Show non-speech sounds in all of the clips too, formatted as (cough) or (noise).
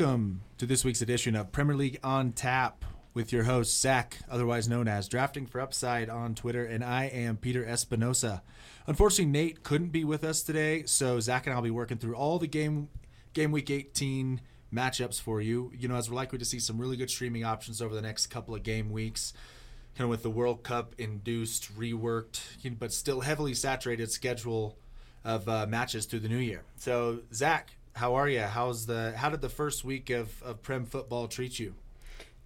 Welcome to this week's edition of Premier League on Tap with your host Zach, otherwise known as Drafting for Upside on Twitter, and I am Peter Espinosa. Unfortunately, Nate couldn't be with us today, so Zach and I'll be working through all the game game week 18 matchups for you. You know, as we're likely to see some really good streaming options over the next couple of game weeks, kind of with the World Cup induced, reworked, but still heavily saturated schedule of uh, matches through the new year. So, Zach, how are you? How's the how did the first week of, of Prem football treat you?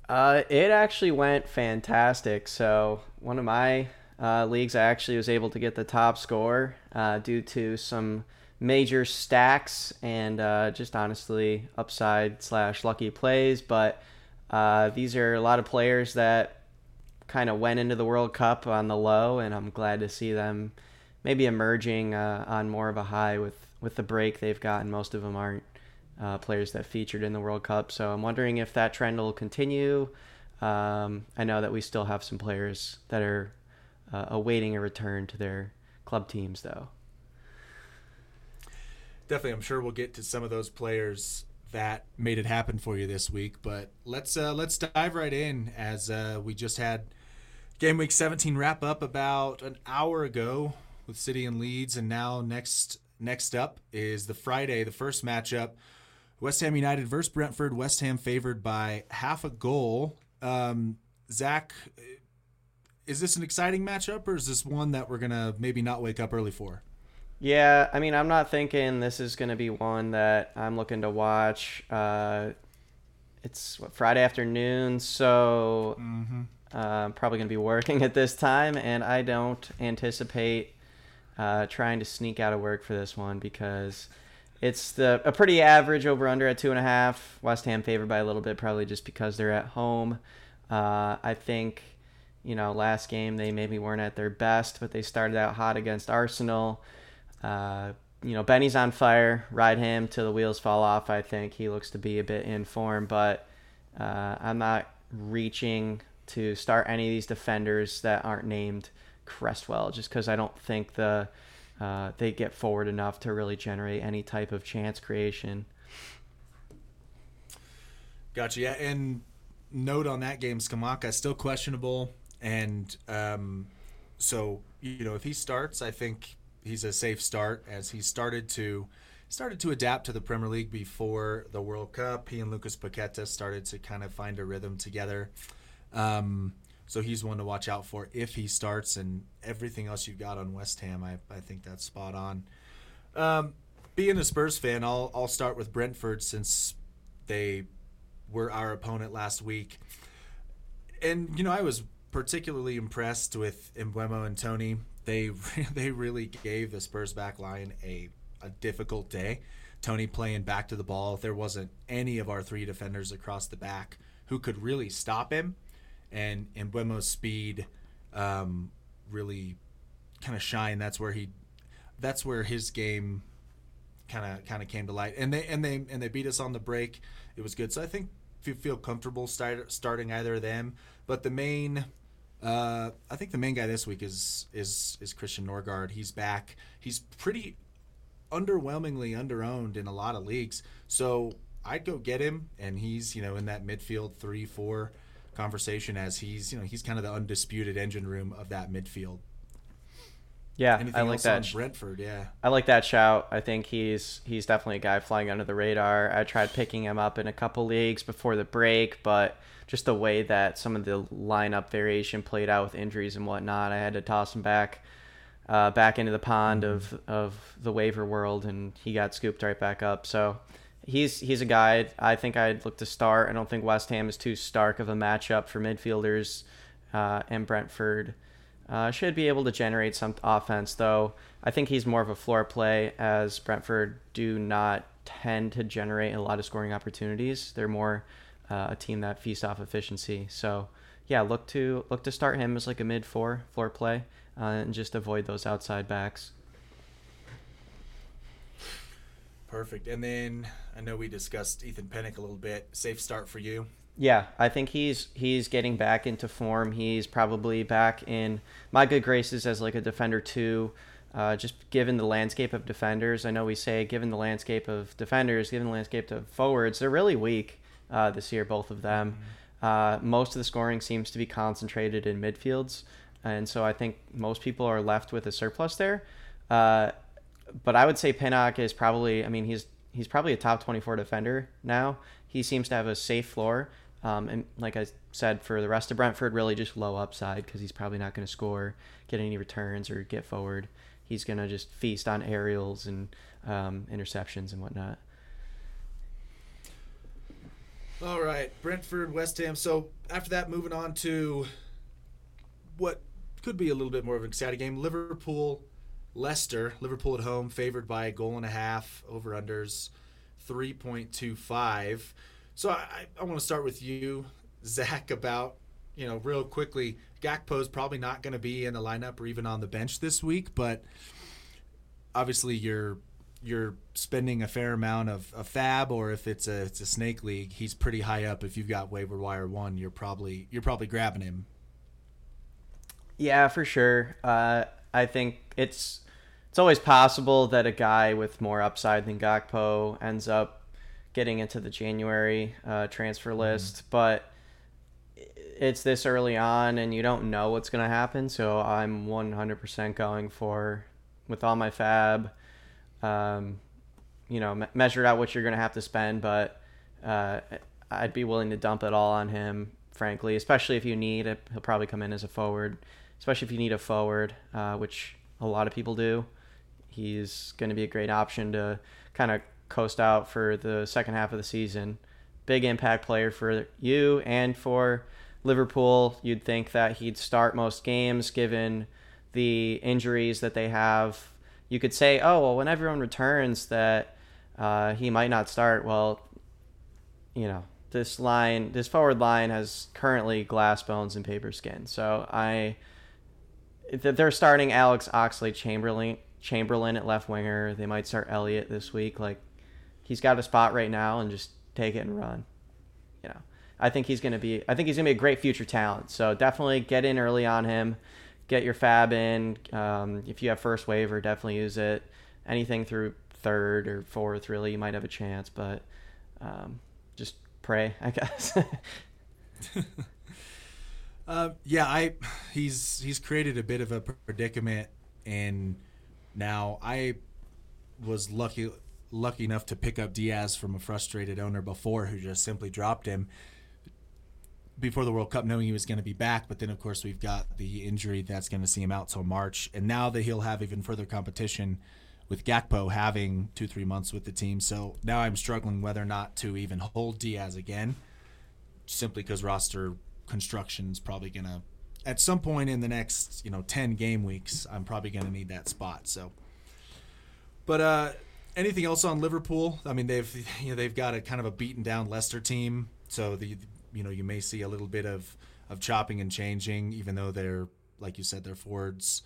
Uh, it actually went fantastic. So one of my uh, leagues, I actually was able to get the top score uh, due to some major stacks and uh, just honestly upside slash lucky plays. But uh, these are a lot of players that kind of went into the World Cup on the low, and I'm glad to see them maybe emerging uh, on more of a high with with the break they've gotten. Most of them aren't uh, players that featured in the World Cup, so I'm wondering if that trend will continue. Um, I know that we still have some players that are uh, awaiting a return to their club teams, though. Definitely, I'm sure we'll get to some of those players that made it happen for you this week. But let's uh, let's dive right in as uh, we just had game week 17 wrap up about an hour ago with City and Leeds, and now next next up is the Friday, the first matchup. West Ham United versus Brentford. West Ham favored by half a goal. Um, Zach, is this an exciting matchup, or is this one that we're gonna maybe not wake up early for? Yeah, I mean, I'm not thinking this is going to be one that I'm looking to watch. Uh, it's what, Friday afternoon, so mm-hmm. uh, I'm probably going to be working (laughs) at this time, and I don't anticipate uh, trying to sneak out of work for this one because it's the a pretty average over under at two and a half. West Ham favored by a little bit, probably just because they're at home. Uh, I think you know last game they maybe weren't at their best, but they started out hot against Arsenal. Uh, you know Benny's on fire. Ride him till the wheels fall off. I think he looks to be a bit in form, but uh, I'm not reaching to start any of these defenders that aren't named Cresswell, just because I don't think the uh, they get forward enough to really generate any type of chance creation. Gotcha. Yeah, and note on that game, Scamacca still questionable, and um, so you know if he starts, I think he's a safe start as he started to started to adapt to the Premier League before the World Cup. He and Lucas Paqueta started to kind of find a rhythm together. Um, so he's one to watch out for if he starts, and everything else you've got on West Ham, I, I think that's spot on. Um, being a Spurs fan, I'll I'll start with Brentford since they were our opponent last week, and you know I was particularly impressed with Mbeumo and Toney. They (laughs) they really gave the Spurs back line a a difficult day. Toney playing back to the ball. There wasn't any of our three defenders across the back who could really stop him and and Mbeumo's speed um, really kind of shine. That's where he, that's where his game kind of kind of came to light. And they and they and they beat us on the break. It was good. So I think if you feel comfortable start, starting either of them, but the main. Uh, I think the main guy this week is is is Christian Norgard. He's back. He's pretty underwhelmingly underowned in a lot of leagues. So I'd go get him, and he's you know in that midfield three four conversation as he's you know he's kind of the undisputed engine room of that midfield. Yeah, Anything I like that. Brentford, yeah. I like that shout. I think he's he's definitely a guy flying under the radar. I tried picking him up in a couple leagues before the break, but just the way that some of the lineup variation played out with injuries and whatnot, I had to toss him back uh, back into the pond mm-hmm. of of the waiver world, and he got scooped right back up. So he's he's a guy I think I'd look to start. I don't think West Ham is too stark of a matchup for midfielders, uh, and Brentford uh, should be able to generate some offense. Though I think he's more of a floor play, as Brentford do not tend to generate a lot of scoring opportunities. They're more uh, a team that feasts off efficiency. So yeah, look to look to start him as like a mid four floor play, uh, and just avoid those outside backs. Perfect. And then I know we discussed Ethan Pinnock a little bit. Safe start for you. Yeah, I think he's he's getting back into form. He's probably back in my good graces as like a defender too. Uh, just given the landscape of defenders, I know we say given the landscape of defenders, given the landscape of forwards, they're really weak uh, this year, both of them. Mm-hmm. Uh, most of the scoring seems to be concentrated in midfields, and so I think most people are left with a surplus there. But I would say Pinnock is probably, I mean, he's he's probably a top 24 defender now. He seems to have a safe floor. Um, and like I said, for the rest of Brentford, really just low upside because he's probably not going to score, get any returns, or get forward. He's going to just feast on aerials and um, interceptions and whatnot. All right, Brentford, West Ham. So after that, moving on to what could be a little bit more of an exciting game. Liverpool, Leicester. Liverpool at home, favored by a goal and a half. Over unders, three point two five. So I, I want to start with you, Zach, about you know real quickly. Gakpo's probably not going to be in the lineup or even on the bench this week, but obviously you're you're spending a fair amount of a fab, or if it's a it's a snake league, he's pretty high up. If you've got waiver wire one, you're probably you're probably grabbing him. Yeah, for sure. Uh, I think it's it's always possible that a guy with more upside than Gakpo ends up getting into the January uh, transfer mm-hmm. list, mm-hmm. but it's this early on and you don't know what's going to happen. So I'm 100% going for, with all my fab, um, you know, me- measured out what you're going to have to spend, but uh, I'd be willing to dump it all on him, frankly, especially if you need it. He'll probably come in as a forward, especially if you need a forward, uh, which a lot of people do. He's going to be a great option to kind of coast out for the second half of the season. Big impact player for you and for Liverpool. You'd think that he'd start most games given the injuries that they have. You could say, oh, well, when everyone returns, that uh, he might not start. Well, you know, this line, this forward line has currently glass bones and paper skin. So I, they're starting Alex Oxlade Chamberlain, Chamberlain at left winger. They might start Elliott this week. Like he's got a spot right now and just take it and run. You know, I think he's going to be. I think he's going to be a great future talent. So definitely get in early on him. Get your fab in. Um, if you have first waiver, definitely use it. Anything through third or fourth, really, you might have a chance. But um, just pray, I guess. (laughs) uh, yeah, I he's he's created a bit of a predicament, and now I was lucky lucky enough to pick up Diaz from a frustrated owner before who just simply dropped him before the World Cup, knowing he was going to be back. But then, of course, we've got the injury that's going to see him out till March. And now that he'll have even further competition with Gakpo having two, three months with the team. So now I'm struggling whether or not to even hold Diaz again, simply because roster construction is probably going to, at some point in the next, you know, 10 game weeks, I'm probably going to need that spot. So, but, uh, anything else on Liverpool? I mean, they've you know they've got a kind of a beaten down Leicester team, so the you know you may see a little bit of of chopping and changing, even though they're like you said, their forwards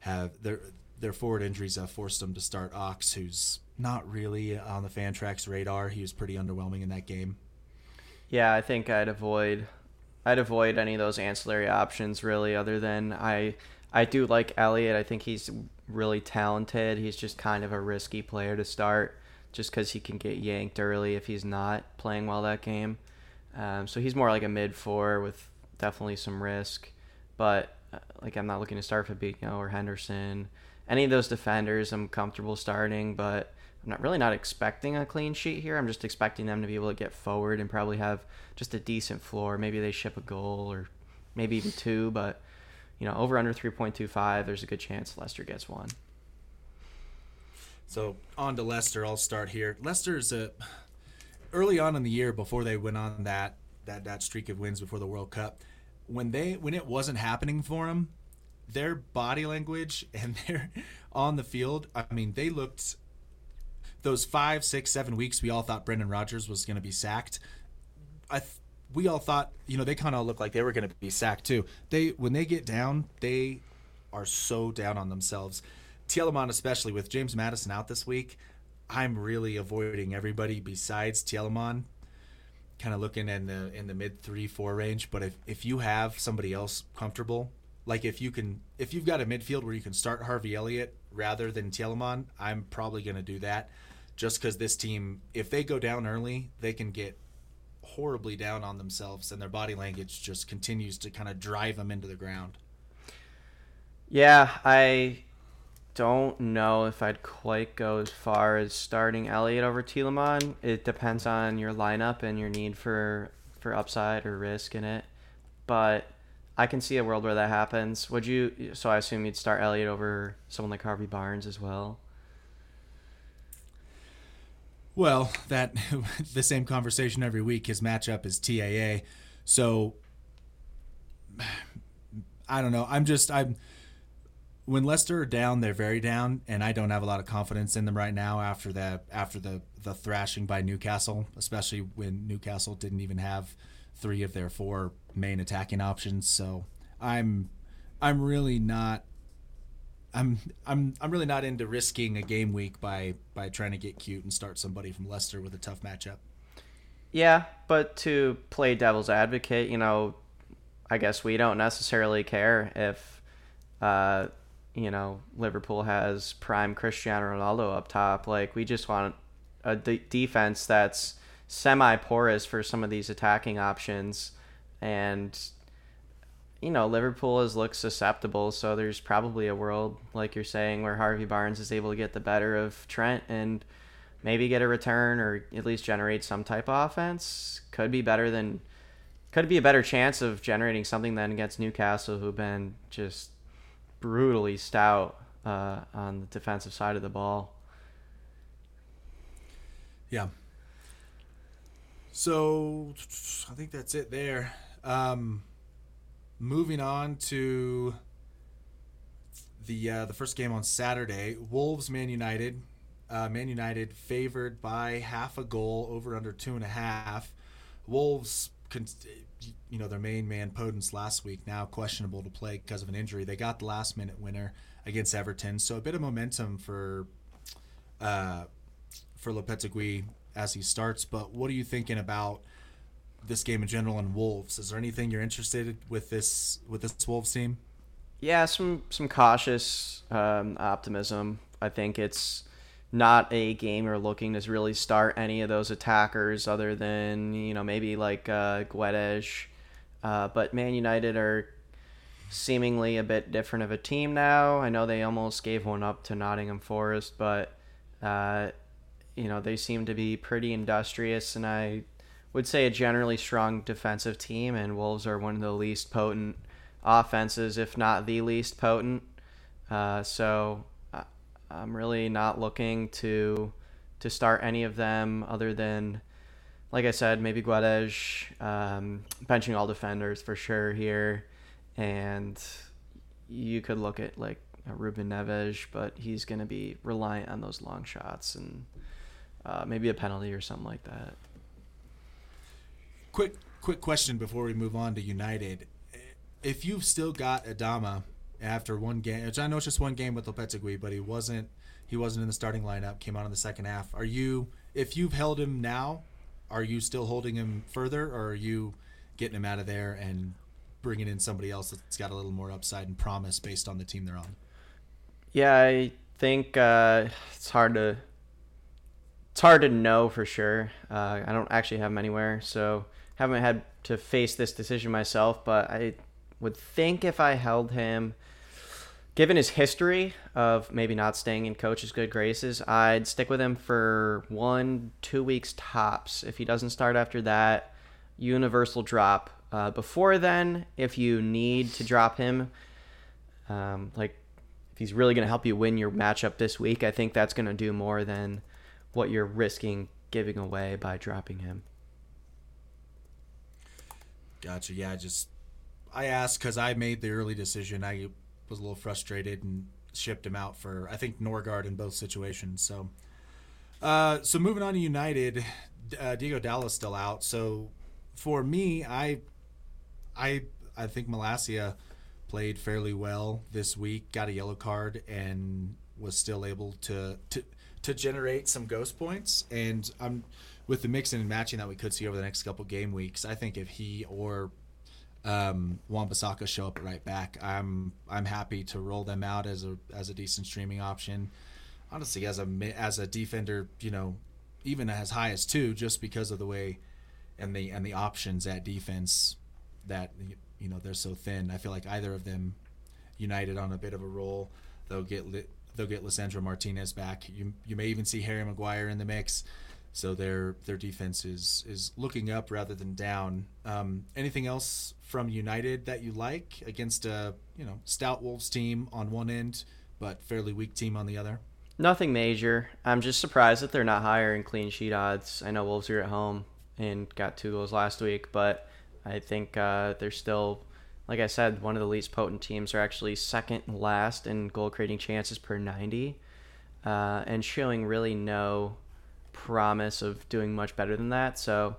have their their forward injuries have forced them to start Ox, who's not really on the Fantrax radar. He was pretty underwhelming in that game. Yeah, I think I'd avoid I'd avoid any of those ancillary options really, other than I I do like Elliott. I think he's really talented. He's just kind of a risky player to start just because he can get yanked early if he's not playing well that game. Um, so he's more like a mid four with definitely some risk. But uh, like I'm not looking to start Fabinho or Henderson. Any of those defenders I'm comfortable starting, but I'm not really not expecting a clean sheet here. I'm just expecting them to be able to get forward and probably have just a decent floor. Maybe they ship a goal or maybe even two, (laughs) but you know, over under 3.25, there's a good chance Leicester gets one. So on to Leicester. I'll start here. Leicester's a early on in the year before they went on that that that streak of wins before the World Cup. When they when it wasn't happening for them, their body language (laughs) and their on the field. I mean, they looked those five, six, seven weeks. We all thought Brendan Rodgers was going to be sacked. I th- we all thought, you know, they kind of looked like they were going to be sacked too. They when they get down, they are so down on themselves. Tielemans, especially with James Maddison out this week, I'm really avoiding everybody besides Tielemans. Kind of looking in the in the mid three four range, but if if you have somebody else comfortable, like if you can if you've got a midfield where you can start Harvey Elliott rather than Tielemans, I'm probably going to do that just cuz this team if they go down early, they can get horribly down on themselves and their body language just continues to kind of drive them into the ground. Yeah, I don't know if I'd quite go as far as starting Elliott over Tielemans. It depends on your lineup and your need for for upside or risk in it. But I can see a world where that happens. Would you? So I assume you'd start Elliott over someone like Harvey Barnes as well. Well, that (laughs) the same conversation every week. His matchup is TAA, so (sighs) I don't know. I'm just I'm when Leicester are down, they're very down, and I don't have a lot of confidence in them right now after that after the the thrashing by Newcastle, especially when Newcastle didn't even have three of their four main attacking options. So I'm I'm really not I'm I'm I'm really not into risking a game week by by trying to get cute and start somebody from Leicester with a tough matchup. Yeah, but to play devil's advocate, you know, I guess we don't necessarily care if uh, you know, Liverpool has prime Cristiano Ronaldo up top. Like we just want a de- defense that's semi porous for some of these attacking options and you know, Liverpool has looked susceptible, so there's probably a world, like you're saying, where Harvey Barnes is able to get the better of Trent and maybe get a return or at least generate some type of offense. Could be better than, could be a better chance of generating something than against Newcastle, who've been just brutally stout uh, on the defensive side of the ball. Yeah. So I think that's it there. Um, moving on to the uh, the first game on Saturday, Wolves Man United. Uh, Man United favored by half a goal, over under two and a half. Wolves, you know, their main man Podence last week now questionable to play because of an injury. They got the last minute winner against Everton, so a bit of momentum for uh, for Lopetegui as he starts. But what are you thinking about? This game in general and Wolves. Is there anything you're interested with this with this Wolves team? Yeah, some some cautious um, optimism. I think it's not a game you're looking to really start any of those attackers other than you know maybe like uh, Guedes. Uh, but Man United are seemingly a bit different of a team now. I know they almost gave one up to Nottingham Forest, but uh, you know they seem to be pretty industrious, and I would say a generally strong defensive team, and Wolves are one of the least potent offenses, if not the least potent. Uh, so I'm really not looking to to start any of them other than, like I said, maybe Guedes, um, benching all defenders for sure here, and you could look at like Ruben Neves, but he's going to be reliant on those long shots and uh, maybe a penalty or something like that quick quick question before we move on to United. If you've still got Adama after one game, which I know it's just one game with Lopetegui, but he wasn't he wasn't in the starting lineup. Came out in the second half. Are you if you've held him now? Are you still holding him further, or are you getting him out of there and bringing in somebody else that's got a little more upside and promise based on the team they're on? Yeah, I think uh, it's hard to it's hard to know for sure. Uh, I don't actually have him anywhere, so haven't had to face this decision myself, but I would think if I held him, given his history of maybe not staying in coach's good graces, I'd stick with him for one, two weeks tops. If he doesn't start after that, universal drop. Uh, before then, if you need to drop him, um, like if he's really going to help you win your matchup this week, I think that's going to do more than what you're risking giving away by dropping him. Gotcha. Yeah, just I asked because I made the early decision. I was a little frustrated and shipped him out for I think Norgard in both situations. So, uh, so moving on to United, uh, Diogo Dalot still out. So for me, I, I, I think Malacia played fairly well this week. Got a yellow card and was still able to to to generate some ghost points. And I'm with the mixing and matching that we could see over the next couple game weeks, I think if he or um, Wan-Bissaka show up right back. I'm I'm happy to roll them out as a as a decent streaming option. Honestly, as a as a defender, you know, even as high as two, just because of the way and the and the options at defense that you know they're so thin. I feel like either of them united on a bit of a roll, they'll get lit, they'll get Lisandro Martinez back. You you may even see Harry Maguire in the mix. So their their defense is is looking up rather than down. Um, anything else from United that you like against a you know stout Wolves team on one end, but fairly weak team on the other? Nothing major. I'm just surprised that they're not higher in clean sheet odds. I know Wolves are at home and got two goals last week, but I think uh, they're still, like I said, one of the least potent teams. Are actually second last in goal creating chances per 90, uh, and showing really no promise of doing much better than that. So.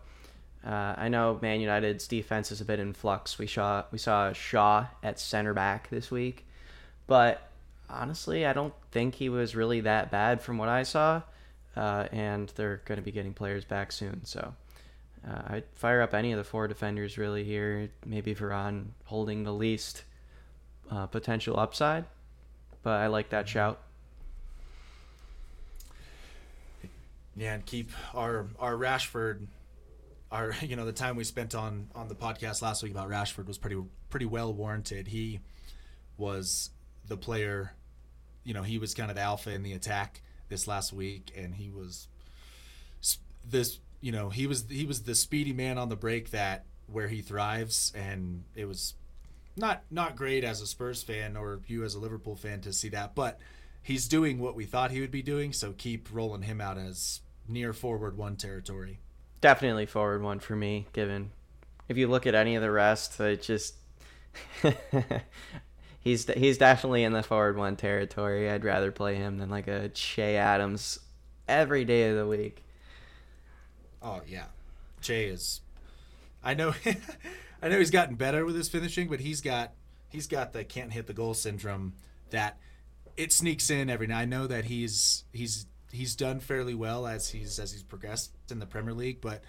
Uh, I know Man United's defense is a bit in flux. We saw we saw Shaw at center back this week, but honestly, I don't think he was really that bad from what I saw. Uh, and they're going to be getting players back soon, so uh, I'd fire up any of the four defenders really here. Maybe Varane holding the least uh, potential upside, but I like that shout. Yeah, and keep our our Rashford, our (laughs) you know the time we spent on on the podcast last week about Rashford was pretty pretty well warranted. He was the player, you know, he was kind of the alpha in the attack this last week, and he was this you know he was he was the speedy man on the break that where he thrives, and it was not not great as a Spurs fan or you as a Liverpool fan to see that, but he's doing what we thought he would be doing. So keep rolling him out as near forward one territory. Definitely forward one for me. Given if you look at any of the rest, it just (laughs) he's he's definitely in the forward one territory. I'd rather play him than like a Che Adams every day of the week. Oh yeah, Che is. I know, (laughs) I know he's gotten better with his finishing, but he's got he's got the can't hit the goal syndrome that it sneaks in every now. I know that he's he's he's done fairly well as he's as he's progressed in the Premier League, but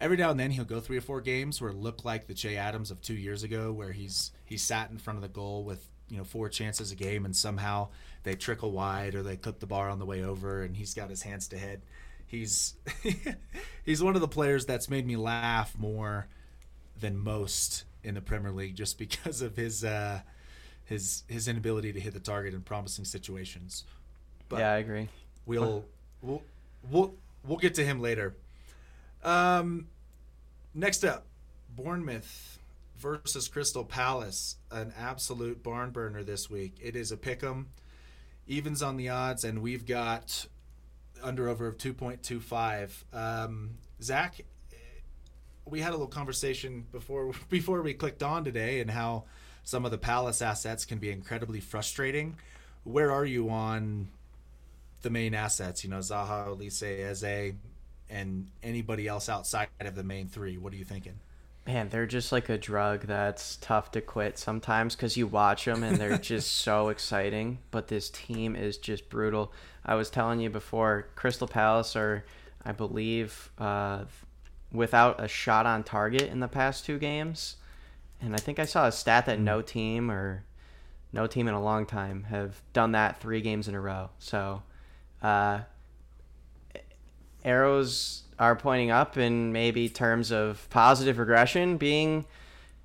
every now and then he'll go three or four games where it looked like the Che Adams of two years ago, where he's he sat in front of the goal with you know four chances a game, and somehow they trickle wide or they clip the bar on the way over, and he's got his hands to head he's (laughs) he's one of the players that's made me laugh more than most in the Premier League just because of his uh, his his inability to hit the target in promising situations. But yeah, I agree. We'll we'll we'll we'll get to him later. Um, next up, Bournemouth versus Crystal Palace, an absolute barn burner this week. It is a pick'em, evens on the odds, and we've got under over of 2.25. Um, Zach, we had a little conversation before (laughs) before we clicked on today and how some of the Palace assets can be incredibly frustrating. Where are you on the main assets? You know, Zaha, Olise, Eze, and anybody else outside of the main three. What are you thinking? Man, they're just like a drug that's tough to quit sometimes because you watch them and they're just (laughs) so exciting. But this team is just brutal. I was telling you before, Crystal Palace are, I believe, uh, without a shot on target in the past two games. And I think I saw a stat that no team or no team in a long time have done that three games in a row. So, uh, arrows are pointing up in maybe terms of positive regression being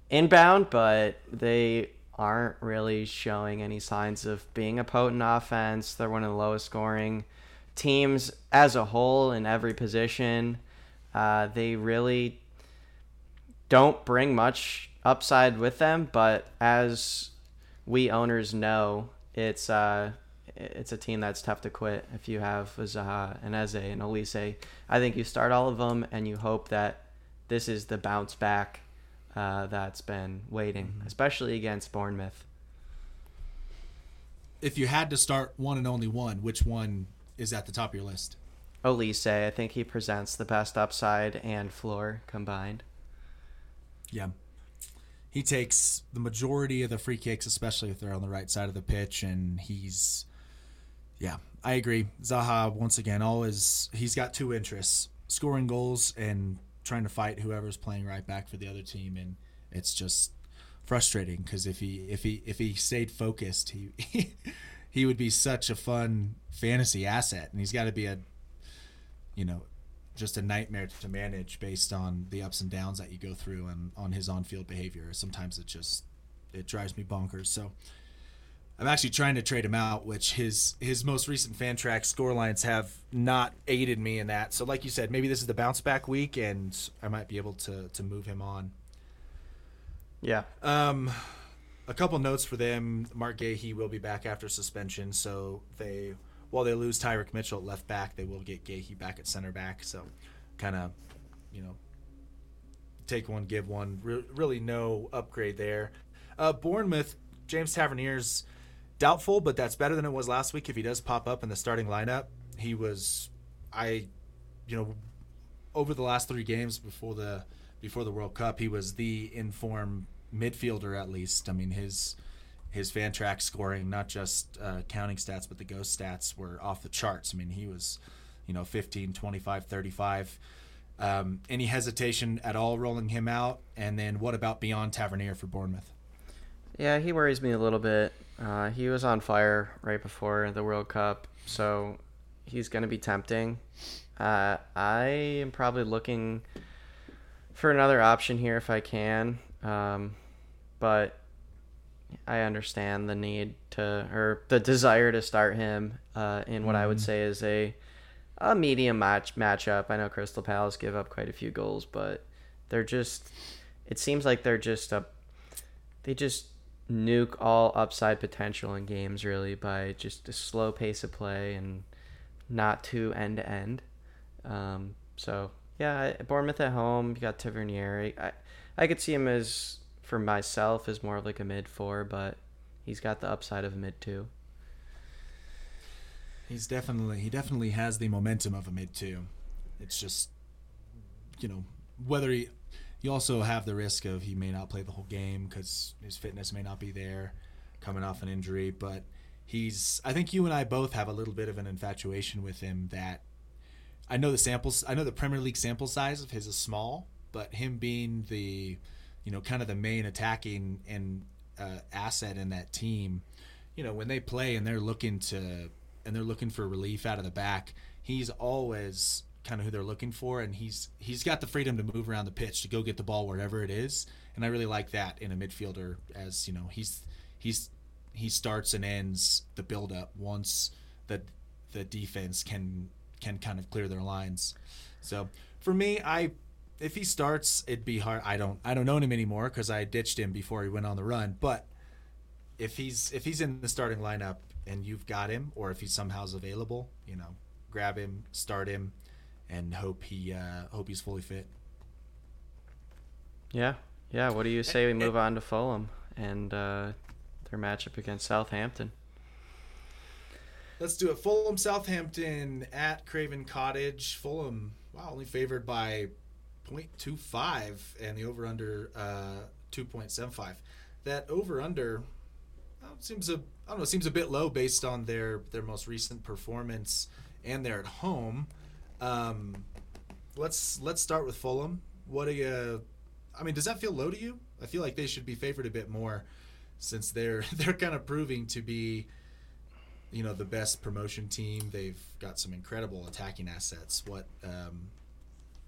inbound, but they aren't really showing any signs of being a potent offense. They're one of the lowest scoring teams as a whole in every position. Uh, they really don't bring much upside with them, but as we owners know, it's uh, it's a team that's tough to quit if you have Zaha and Eze and Olise. I think you start all of them and you hope that this is the bounce back uh, that's been waiting, mm-hmm. especially against Bournemouth. If you had to start one and only one, which one is at the top of your list? Olise, I think he presents the best upside and floor combined. Yeah. He takes the majority of the free kicks, especially if they're on the right side of the pitch, and he's yeah, I agree. Zaha once again always he's got two interests: scoring goals and trying to fight whoever's playing right back for the other team. And it's just frustrating because if he if he if he stayed focused, he (laughs) he would be such a fun fantasy asset, and he's got to be a you know just a nightmare to manage based on the ups and downs that you go through and on his on-field behavior. Sometimes it just it drives me bonkers. So I'm actually trying to trade him out, which his his most recent Fantrax score lines have not aided me in that. So like you said, maybe this is the bounce back week, and I might be able to to move him on. Yeah. Um, a couple notes for them. Mark Guehi will be back after suspension, so they while they lose Tyrick Mitchell at left back, they will get Guehi back at center back. So kind of, you know, take one, give one. Re- really no upgrade there. Uh, Bournemouth, James Tavernier's doubtful, but that's better than it was last week. If he does pop up in the starting lineup, he was, I, you know, over the last three games before the before the World Cup, he was the informed midfielder at least. I mean, his his Fantrax scoring, not just uh, counting stats, but the ghost stats were off the charts. I mean, he was, you know, 15, 25, 35. Um, any hesitation at all rolling him out? And then what about beyond Tavernier for Bournemouth? Yeah, he worries me a little bit. Uh, he was on fire right before the World Cup, so he's going to be tempting. Uh, I am probably looking for another option here if I can, um, but I understand the need to or the desire to start him uh, in what mm. I would mm-hmm. say is a a medium match matchup. I know Crystal Palace give up quite a few goals, but they're just it seems like they're just a they just nuke all upside potential in games really by just a slow pace of play and not too end to end. Um, so yeah, Bournemouth at home. You got Tavernier. I I could see him as for myself is more of like a mid four, but he's got the upside of a mid two. He's definitely he definitely has the momentum of a mid two. It's just you know whether he you also have the risk of he may not play the whole game because his fitness may not be there, coming off an injury. But he's I think you and I both have a little bit of an infatuation with him that I know the samples I know the Premier League sample size of his is small, but him being the you know kind of the main attacking and uh, asset in that team, you know when they play and they're looking to and they're looking for relief out of the back, he's always kind of who they're looking for, and he's he's got the freedom to move around the pitch to go get the ball wherever it is, and I really like that in a midfielder. As you know, he's he's he starts and ends the build up once the the defense can can kind of clear their lines. So for me, I if he starts, it'd be hard. I don't I don't own him anymore because I ditched him before he went on the run. But if he's if he's in the starting lineup and you've got him, or if he somehow's available, you know, grab him, start him and hope he uh, hope he's fully fit. Yeah, yeah. What do you say we move on to Fulham and uh, their matchup against Southampton? Let's do it. Fulham, Southampton at Craven Cottage. Fulham, wow, only favored by 0.25 and the over under uh, 2.75. That over under well, seems a I don't know seems a bit low based on their their most recent performance and they're at home. Um, let's let's start with Fulham. What do you? I mean, does that feel low to you? I feel like they should be favored a bit more, since they're (laughs) they're kind of proving to be, you know, the best promotion team. They've got some incredible attacking assets. What? Um,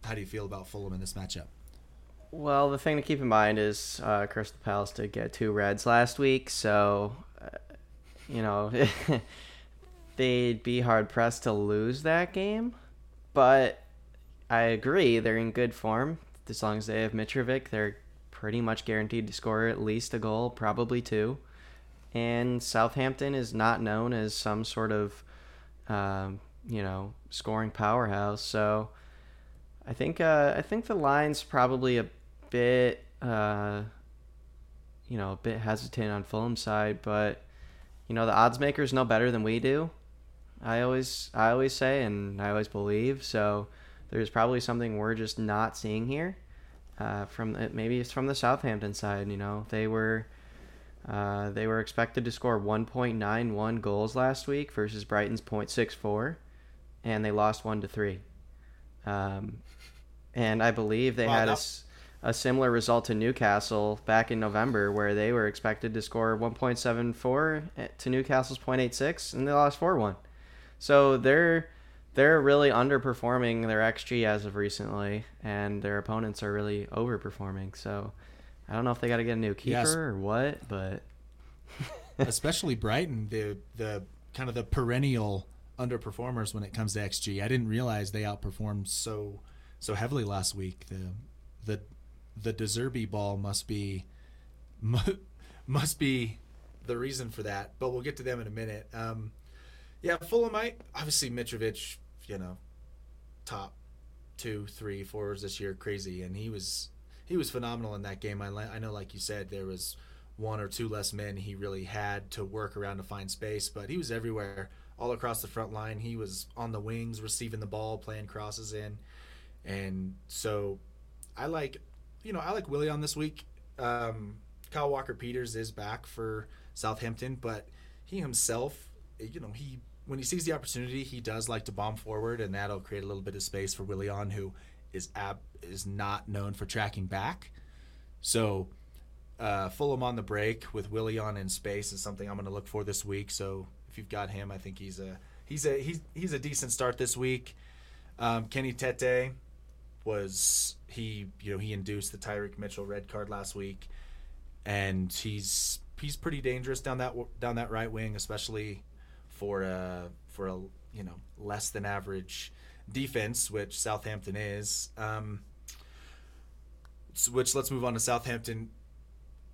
how do you feel about Fulham in this matchup? Well, the thing to keep in mind is uh, Crystal Palace did get two reds last week, so uh, you know (laughs) they'd be hard pressed to lose that game. But I agree, they're in good form. As long as they have Mitrovic, they're pretty much guaranteed to score at least a goal, probably two. And Southampton is not known as some sort of, um, you know, scoring powerhouse. So I think uh, I think the line's probably a bit, uh, you know, a bit hesitant on Fulham's side, but you know the odds makers know better than we do. I always I always say and I always believe. So there's probably something we're just not seeing here. Uh, from the, maybe it's from the Southampton side. You know they were uh, they were expected to score 1.91 goals last week versus Brighton's 0.64, and they lost one to three. Um, and I believe they wow, had a a similar result to Newcastle back in November, where they were expected to score 1.74 to Newcastle's 0.86, and they lost 4 1. So they're they're really underperforming their xG as of recently, and their opponents are really overperforming. So I don't know if they got to get a new keeper yes. or what, but (laughs) especially Brighton, the the kind of the perennial underperformers when it comes to xG. I didn't realize they outperformed so so heavily last week. The the the De Zerbi ball must be (laughs) must be the reason for that. But we'll get to them in a minute. Um, yeah, Fulham. I obviously Mitrovic. You know, top two, three, fours this year, crazy, and he was he was phenomenal in that game. I I know, like you said, there was one or two less men he really had to work around to find space, but he was everywhere, all across the front line. He was on the wings, receiving the ball, playing crosses in, and so I like, you know, I like Willian this week. Um, Kyle Walker Peters is back for Southampton, but he himself, you know, he when he sees the opportunity, he does like to bomb forward, and that'll create a little bit of space for Willian, who is ab is not known for tracking back. So uh, Fulham on the break with Willian in space is something I'm going to look for this week. So if you've got him, I think he's a he's a he's he's a decent start this week. Um, Kenny Tete was he you know he induced the Tyrick Mitchell red card last week, and he's he's pretty dangerous down that down that right wing, especially for a for a you know less than average defense, which Southampton is. Um, which let's move on to Southampton.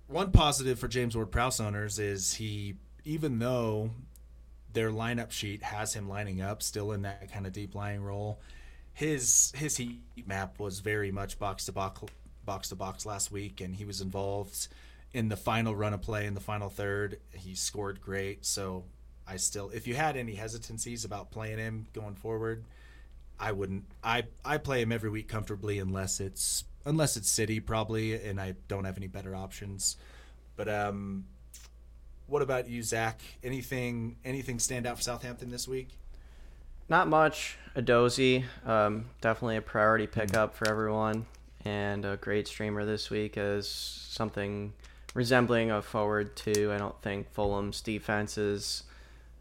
One positive for James Ward-Prowse owners is he, even though their lineup sheet has him lining up still in that kind of deep lying role, his his heat map was very much box to box box to box last week, and he was involved in the final run of play in the final third. He scored great, so I still, if you had any hesitancies about playing him going forward, I wouldn't. I I play him every week comfortably unless it's unless it's City probably, and I don't have any better options. But um, what about you, Zach? Anything anything stand out for Southampton this week? Not much. Edozie, um, definitely a priority pickup for everyone, and a great streamer this week as something resembling a forward to. I don't think Fulham's defense is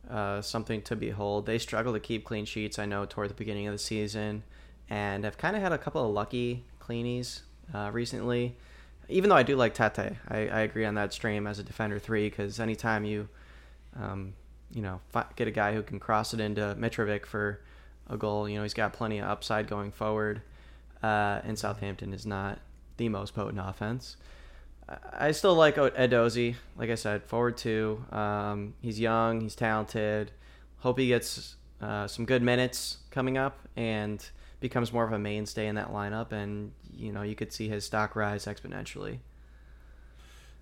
uh, something to behold. They struggle to keep clean sheets, I know, toward the beginning of the season, and have kind of had a couple of lucky cleanies uh, recently. Even though I do like Tete, I, I agree on that stream as a defender three because anytime you, um, you know, get a guy who can cross it into Mitrovic for a goal, you know, he's got plenty of upside going forward. Uh, and Southampton is not the most potent offense. I still like Edozie. Like I said, forward two. Um, he's young. He's talented. Hope he gets uh, some good minutes coming up and becomes more of a mainstay in that lineup. And you know, you could see his stock rise exponentially.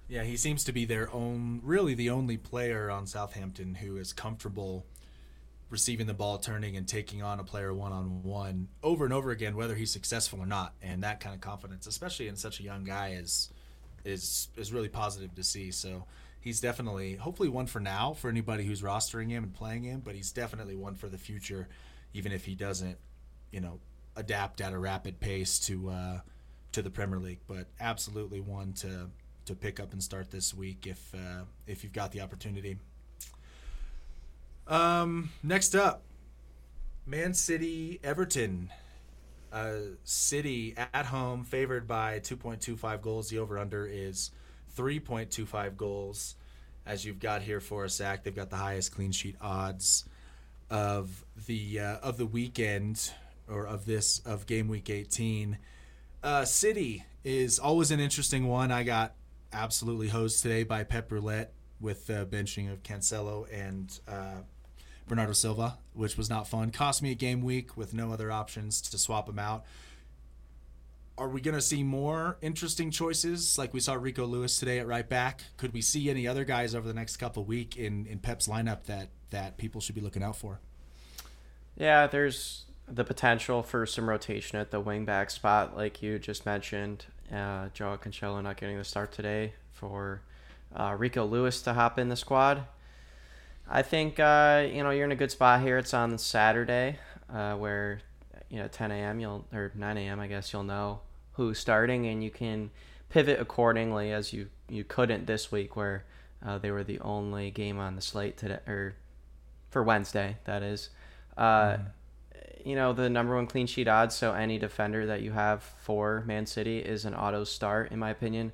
Yeah, he seems to be their own, really the only player on Southampton who is comfortable receiving the ball, turning, and taking on a player one on one over and over again, whether he's successful or not. And that kind of confidence, especially in such a young guy, is is is really positive to see. So he's definitely hopefully one for now for anybody who's rostering him and playing him, but he's definitely one for the future, even if he doesn't, you know, adapt at a rapid pace to uh, to the Premier League. But absolutely one to to pick up and start this week if uh, if you've got the opportunity. Um, next up, Man City Everton uh, City at home favored by 2.25 goals. The over under is 3.25 goals. As you've got here for a sack, they've got the highest clean sheet odds of the uh, of the weekend or of this of game week 18. Uh, City is always an interesting one. I got absolutely hosed today by Pep Roulette with the benching of Cancelo and uh, Bernardo Silva, which was not fun. Cost me a game week with no other options to swap him out. Are we going to see more interesting choices like we saw Rico Lewis today at right back? Could we see any other guys over the next couple week in, in Pep's lineup that, that people should be looking out for? Yeah, there's the potential for some rotation at the wingback spot, like you just mentioned. Uh, Joao Cancelo not getting the start today for uh, Rico Lewis to hop in the squad. I think uh, you know you're in a good spot here. It's on Saturday, uh, where you know 10 a.m. you'll or 9 a.m. I guess you'll know who's starting, and you can pivot accordingly as you you couldn't this week where uh, they were the only game on the slate today or for Wednesday that is. Uh, mm. You know the number one clean sheet odds, so any defender that you have for Man City is an auto start in my opinion.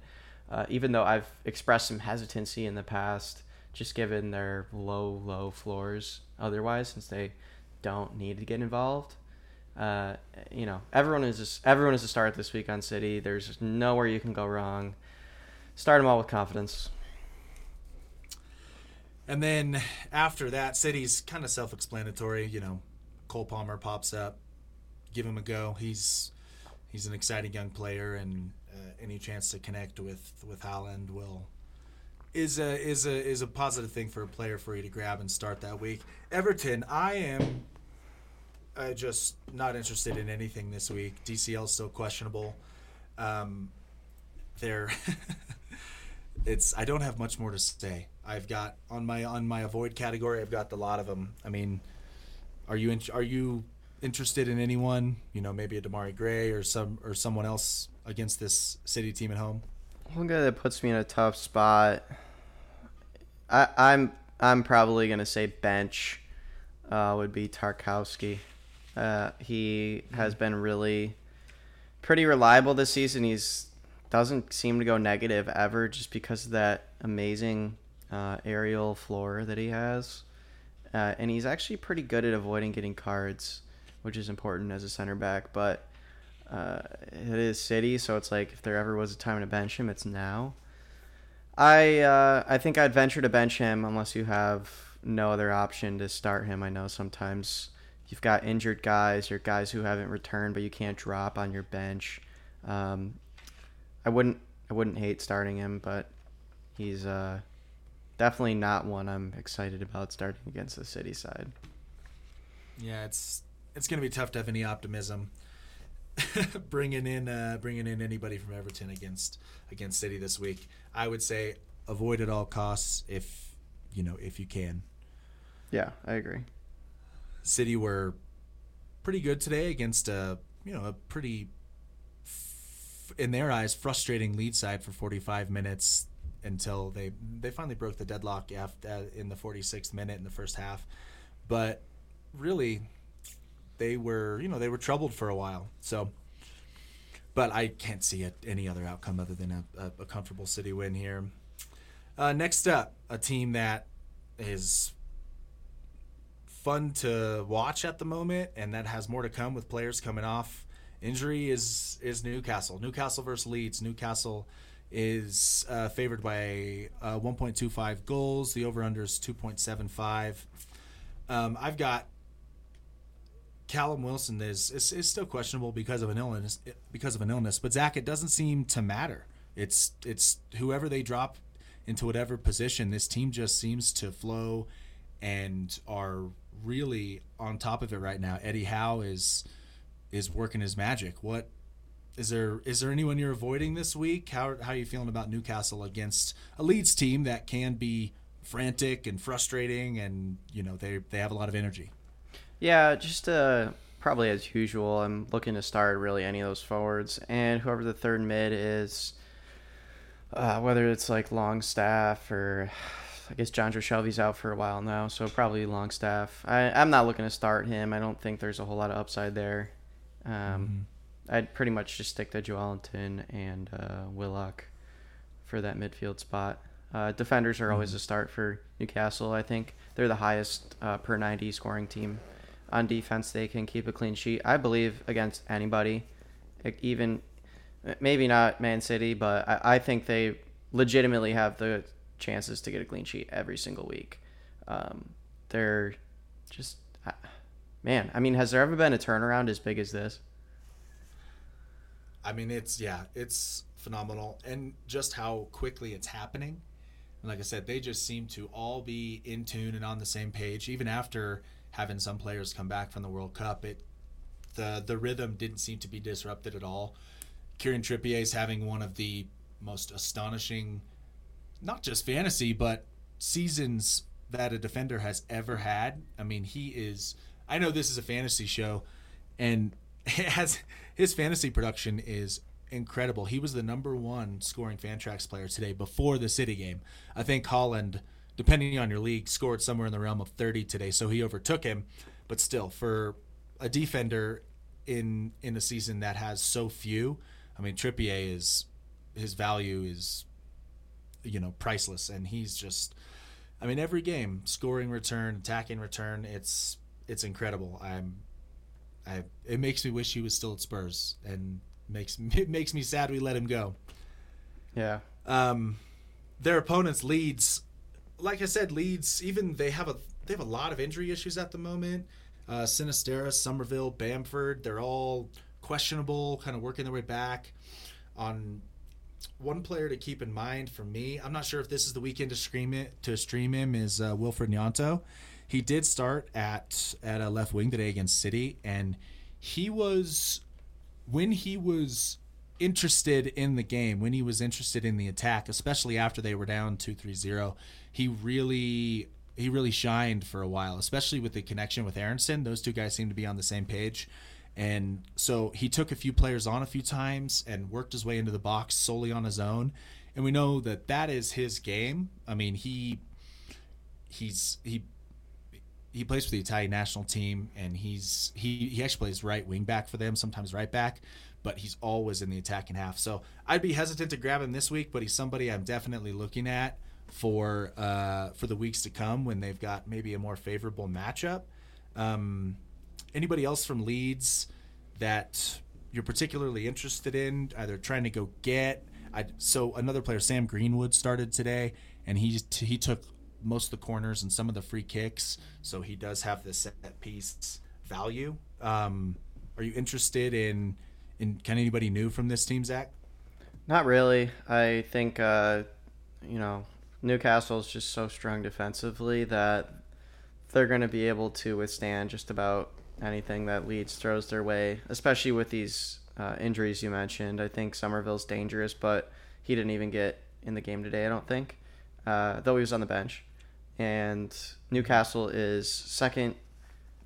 Uh, even though I've expressed some hesitancy in the past, just given their low low floors otherwise, since they don't need to get involved. Uh, you know, everyone is just, everyone is a start this week on City. There's nowhere you can go wrong. Start them all with confidence. And then after that, City's kind of self-explanatory. You know, Cole Palmer pops up, give him a go. He's he's an exciting young player, and uh, any chance to connect with with Haaland will is a is a is a positive thing for a player for you to grab and start that week. Everton, I am uh, just not interested in anything this week. DCL is still questionable. Um, there, (laughs) it's I don't have much more to say. I've got on my on my avoid category. I've got a lot of them. I mean, are you in, are you interested in anyone? You know, maybe a Demarai Gray or some or someone else against this City team at home. One guy that puts me in a tough spot. I, I'm I'm probably gonna say bench. Uh, would be Tarkowski. Uh, he has been really pretty reliable this season. He's doesn't seem to go negative ever, just because of that amazing uh, aerial floor that he has. Uh, and he's actually pretty good at avoiding getting cards, which is important as a center back. But uh, it is City, so it's like if there ever was a time to bench him, it's now. I uh, I think I'd venture to bench him unless you have no other option to start him. I know sometimes you've got injured guys or guys who haven't returned, but you can't drop on your bench. Um, I wouldn't I wouldn't hate starting him, but he's uh, definitely not one I'm excited about starting against the City side. Yeah, it's it's gonna be tough to have any optimism (laughs) bringing in uh, bringing in anybody from Everton against against City this week. I would say avoid at all costs if you know if you can. Yeah, I agree. City were pretty good today against a you know a pretty in their eyes frustrating lead side for 45 minutes until they they finally broke the deadlock after uh, in the 46th minute in the first half but really they were you know they were troubled for a while so but I can't see it, any other outcome other than a, a, a comfortable city win here. Uh, next up, a team that is fun to watch at the moment, and that has more to come with players coming off injury is is Newcastle. Newcastle versus Leeds. Newcastle is uh, favored by uh, 1.25 goals. The over under is 2.75. Um, I've got Callum Wilson is, is, is still questionable because of an illness because of an illness, but Zach, it doesn't seem to matter. It's it's whoever they drop into whatever position, this team just seems to flow and are really on top of it right now. Eddie Howe is is working his magic. What is there is there anyone you're avoiding this week? How how are you feeling about Newcastle against a Leeds team that can be frantic and frustrating and you know they they have a lot of energy? Yeah, just uh probably as usual, I'm looking to start really any of those forwards and whoever the third mid is uh, whether it's like Longstaff or I guess Jonjo Shelvey's out for a while now, so probably Longstaff. I, I'm not looking to start him. I don't think there's a whole lot of upside there. Um, mm-hmm. I'd pretty much just stick to Joelinton and uh, Willock for that midfield spot. Uh, defenders are always mm-hmm. a start for Newcastle. I think they're the highest uh, per 90 scoring team on defense. They can keep a clean sheet. I believe against anybody, even maybe not Man City, but I, I think they legitimately have the chances to get a clean sheet every single week. Um, they're just, man. I mean, has there ever been a turnaround as big as this? I mean, it's yeah, it's phenomenal, and just how quickly it's happening. And like I said, they just seem to all be in tune and on the same page, even after having some players come back from the World Cup. It the the rhythm didn't seem to be disrupted at all. Kieran Trippier is having one of the most astonishing, not just fantasy, but seasons that a defender has ever had. I mean, he is. I know this is a fantasy show, and (laughs) it has his fantasy production is incredible. He was the number one scoring Fantrax player today before the City game. I think Haaland, depending on your league, scored somewhere in the realm of 30 today, so he overtook him. But still, for a defender in in a season that has so few, I mean Trippier is his value is you know priceless, and he's just. I mean, every game, scoring return, attacking return, it's it's incredible. I'm, I it makes me wish he was still at Spurs, and makes (laughs) it makes me sad we let him go. Yeah. Um, their opponents Leeds, like I said, Leeds even they have a they have a lot of injury issues at the moment. Uh, Sinisterra, Summerville, Bamford, they're all questionable, kind of working their way back. On one player to keep in mind for me, I'm not sure if this is the weekend to stream it to stream him is uh, Wilfried Gnonto. He did start at at a left wing today against City, and he was when he was interested in the game, when he was interested in the attack, especially after they were down 2-3-0, he really he really shined for a while, especially with the connection with Aaronson. Those two guys seem to be on the same page. And so he took a few players on a few times and worked his way into the box solely on his own. And we know that that is his game. I mean, he he's he he plays for the Italian national team, and he's he he actually plays right wing back for them, sometimes right back, but he's always in the attacking half. So I'd be hesitant to grab him this week, but he's somebody I'm definitely looking at for uh, for the weeks to come when they've got maybe a more favorable matchup. Um, anybody else from Leeds that you're particularly interested in, either trying to go get? I, so another player, Sam Greenwood, started today, and he he took most of the corners and some of the free kicks, so he does have the set piece value. Um, are you interested in in of anybody new from this team, Zach? Not really. I think uh, you know Newcastle is just so strong defensively that they're going to be able to withstand just about anything that Leeds throws their way, especially with these uh, injuries you mentioned. I think Summerville's dangerous, but he didn't even get in the game today. I don't think, uh, though he was on the bench and Newcastle is second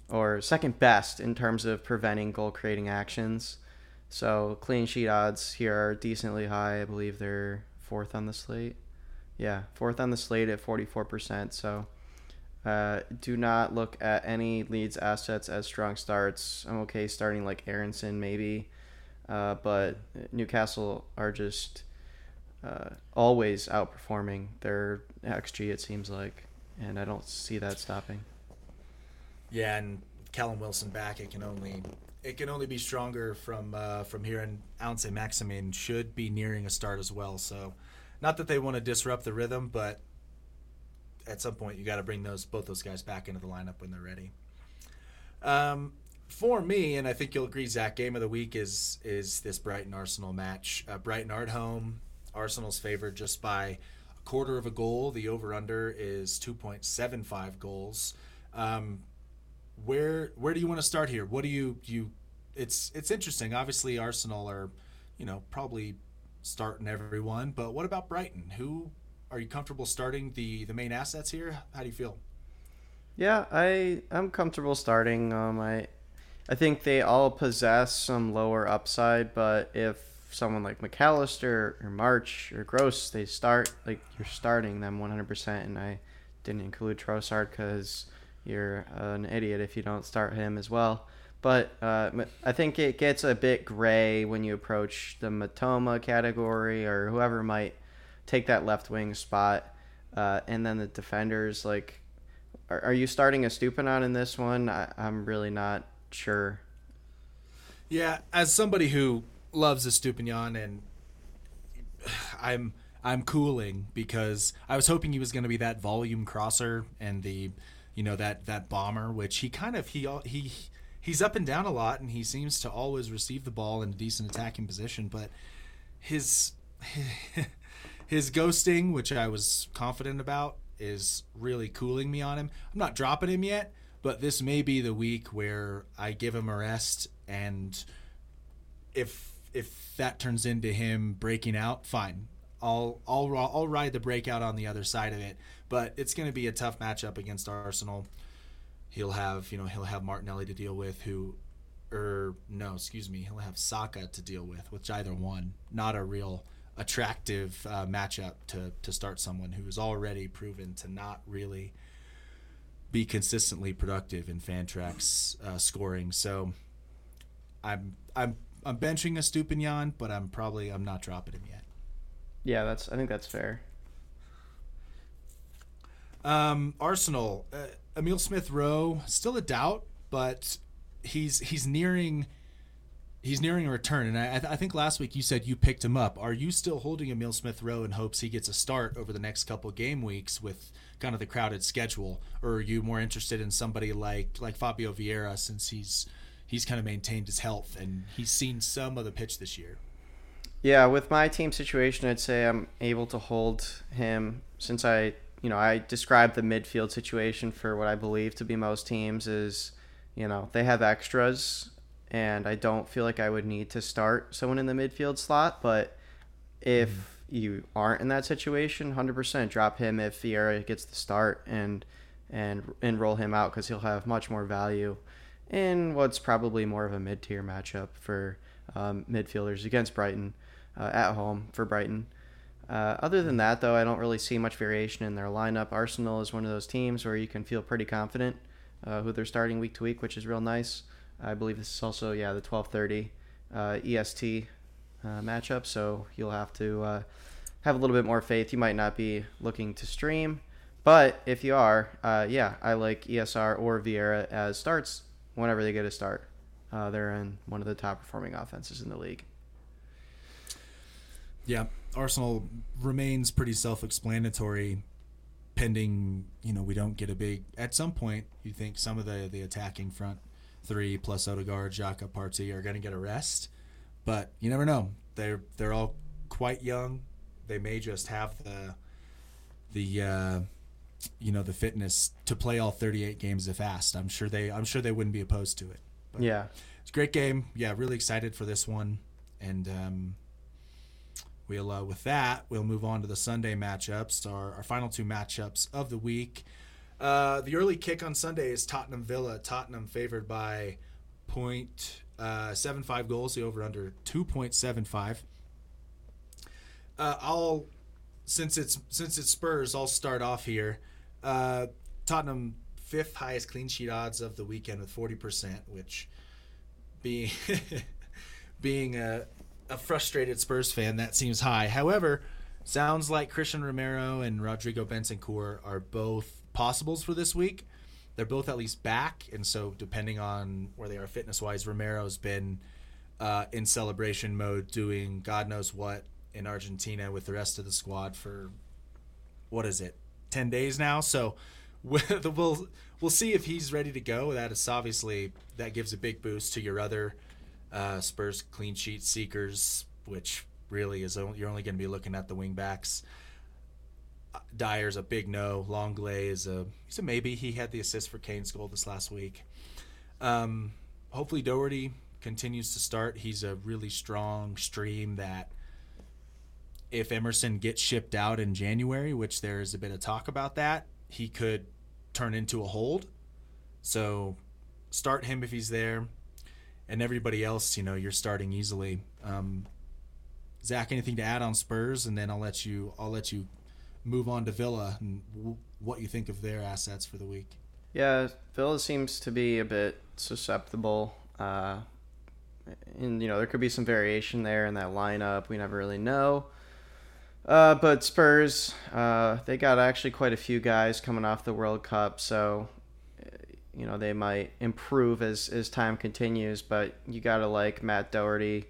or second best in terms of preventing goal creating actions. So clean sheet odds here are decently high. I believe they're fourth on the slate. Yeah, fourth on the slate at 44%. So uh, do not look at any Leeds assets as strong starts. I'm okay starting like Aaronson maybe, uh, but Newcastle are just uh, always outperforming their XG, it seems like and I don't see that stopping. Yeah, and Callum Wilson back, it can only it can only be stronger from uh, from here. And Allan Maximin should be nearing a start as well. So, not that they want to disrupt the rhythm, but at some point you got to bring those both those guys back into the lineup when they're ready. Um, for me, and I think you'll agree, Zach, game of the week is is this Brighton Arsenal match. Uh, Brighton are at home. Arsenal's favored just by quarter of a goal. The over under is 2.75 goals. Um, where where do you want to start here? What do you you? It's it's interesting. Obviously, Arsenal are, you know, probably starting everyone. But what about Brighton? Who are you comfortable starting the the main assets here? How do you feel? Yeah, I I'm comfortable starting. Um, I I think they all possess some lower upside, but if someone like McAllister or March or Gross, they start like you're starting them 100%. And I didn't include Trossard because you're an idiot if you don't start him as well. But uh, I think it gets a bit gray when you approach the Mitoma category or whoever might take that left wing spot. Uh, and then the defenders, like, are, are you starting a Estupiñán in this one? I, I'm really not sure. Yeah, as somebody who loves Estupiñán, and I'm I'm cooling because I was hoping he was going to be that volume crosser and the you know that that bomber, which he kind of he he he's up and down a lot, and he seems to always receive the ball in a decent attacking position, but his (laughs) his ghosting, which I was confident about, is really cooling me on him. I'm not dropping him yet, but this may be the week where I give him a rest and if if that turns into him breaking out, fine. I'll I'll I'll ride the breakout on the other side of it. But it's going to be a tough matchup against Arsenal. He'll have you know he'll have Martinelli to deal with, who or no, excuse me, he'll have Saka to deal with, which either one, not a real attractive uh, matchup to to start someone who is already proven to not really be consistently productive in Fantrax uh, scoring. So I'm I'm I'm benching Estupiñán, but I'm probably I'm not dropping him yet. Yeah, that's I think that's fair. Um, Arsenal, uh, Emil Smith Rowe, still a doubt, but he's he's nearing he's nearing a return. And I, I think last week you said you picked him up. Are you still holding Emil Smith Rowe in hopes he gets a start over the next couple game weeks with kind of the crowded schedule, or are you more interested in somebody like like Fabio Vieira since he's he's kind of maintained his health and he's seen some of the pitch this year? Yeah, with my team situation, I'd say I'm able to hold him since I, you know, I described the midfield situation for what I believe to be most teams is, you know, they have extras and I don't feel like I would need to start someone in the midfield slot, but if mm. you aren't in that situation, 100% drop him if Vieira gets the start and and and roll him out cuz he'll have much more value in what's probably more of a mid-tier matchup for um, midfielders against Brighton uh, at home for Brighton. Uh, other than that, though, I don't really see much variation in their lineup. Arsenal is one of those teams where you can feel pretty confident uh, who they're starting week to week, which is real nice. I believe this is also yeah the 12:30 uh, EST uh, matchup, so you'll have to uh, have a little bit more faith. You might not be looking to stream, but if you are, yeah, I like ESR or Vieira as starts whenever they get a start. they're in one of the top performing offenses in the league. Yeah, Arsenal remains pretty self-explanatory. Pending, you know, we don't get a big. At some point, you think some of the the attacking front three plus Odegaard, Xhaka, Partey are going to get a rest, but you never know. They're they're all quite young. They may just have the the uh, you know the fitness to play all 38 games if asked. I'm sure they I'm sure they wouldn't be opposed to it. But yeah, it's a great game. Yeah, really excited for this one, and um, We'll uh, with that we'll move on to the Sunday matchups, our, our final two matchups of the week. Uh, the early kick on Sunday is Tottenham Villa. Tottenham favored by point uh, seven five goals. The over under two point seven five. Uh, I'll since it's since it's Spurs, I'll start off here. Uh, Tottenham fifth highest clean sheet odds of the weekend with forty percent, which being (laughs) being a a frustrated Spurs fan, that seems high. However, sounds like Cristian Romero and Rodrigo Bentancur are both possibles for this week. They're both at least back, and so depending on where they are fitness wise, Romero's been uh, in celebration mode, doing God knows what in Argentina with the rest of the squad for what is it, ten days now. So (laughs) we'll we'll see if he's ready to go. That is obviously that gives a big boost to your other uh, Spurs clean sheet seekers, which really is you're only going to be looking at the wing backs. Uh, Dier's a big no. Longley is a he's a maybe. He had the assist for Kane's goal this last week. Um, hopefully Doherty continues to start. He's a really strong stream that if Emerson gets shipped out in January, which there is a bit of talk about that, he could turn into a hold. So start him if he's there and everybody else, you know, you're starting easily. Um, Zach, anything to add on Spurs, and then I'll let you I'll let you move on to Villa and w- what you think of their assets for the week. Yeah, Villa seems to be a bit susceptible. Uh, and you know there could be some variation there in that lineup. We never really know. Uh, but Spurs, uh, they got actually quite a few guys coming off the World Cup, so you know they might improve as as time continues, but you gotta like Matt Doherty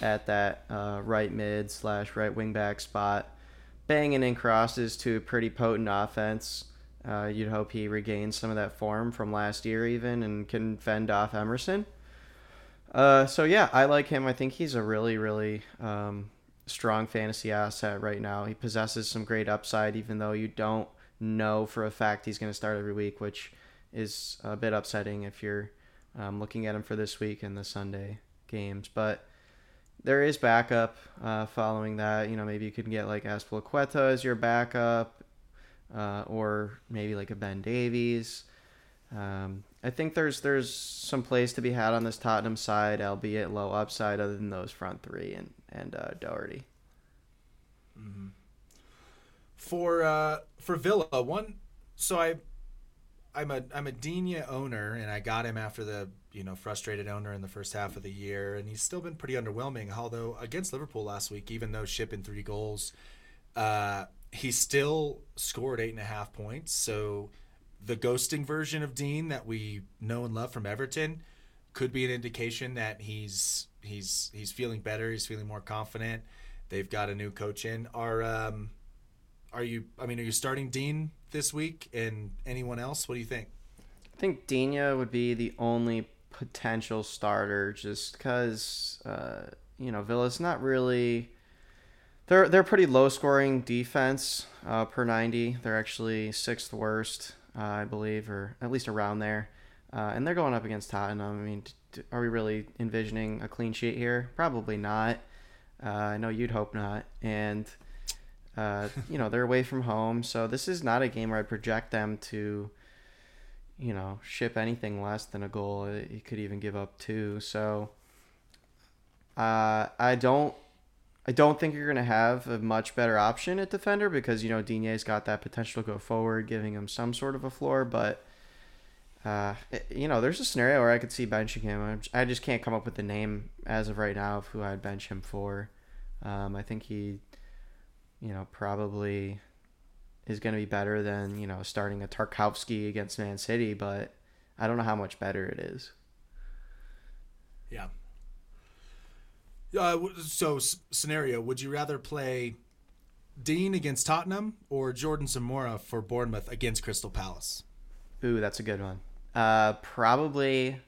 at that uh, right mid slash right wing back spot, banging in crosses to a pretty potent offense. Uh, you'd hope he regains some of that form from last year even and can fend off Emerson. Uh, so yeah, I like him. I think he's a really really um, strong fantasy asset right now. He possesses some great upside, even though you don't know for a fact he's going to start every week, which is a bit upsetting if you're um, looking at him for this week in the Sunday games. But there is backup uh, following that. You know, maybe you could get like Azpilicueta as your backup, uh, or maybe like a Ben Davies. Um, I think there's there's some plays to be had on this Tottenham side, albeit low upside, other than those front three and and uh, Doherty. Mm-hmm. For uh, for Villa, one. So I, I'm a I'm a Digne owner, and I got him after the you know frustrated owner in the first half of the year, and he's still been pretty underwhelming. Although against Liverpool last week, even though shipping three goals, uh, he still scored eight and a half points. So the ghosting version of Digne that we know and love from Everton could be an indication that he's he's he's feeling better. He's feeling more confident. They've got a new coach in. Are um, are you? I mean, are you starting Digne this week? And anyone else? What do you think? I think Digne would be the only potential starter, just because uh, you know Villa's not really. They're they're pretty low scoring defense uh, per ninety. They're actually sixth worst, uh, I believe, or at least around there. Uh, and they're going up against Tottenham. I mean, are we really envisioning a clean sheet here? Probably not. Uh, I know you'd hope not. And, uh, (laughs) you know, they're away from home. So this is not a game where I project them to, you know, ship anything less than a goal. You could even give up two. So uh, I don't. I don't think you're going to have a much better option at defender because you know Digne's got that potential to go forward, giving him some sort of a floor. But uh, you know, there's a scenario where I could see benching him. I just can't come up with the name as of right now of who I'd bench him for. Um, I think he, you know, probably is going to be better than you know starting a Tarkowski against Man City, but I don't know how much better it is. Yeah. Uh, so scenario: Would you rather play Digne against Tottenham or Jordan Zemura for Bournemouth against Crystal Palace? Ooh, that's a good one. Uh, probably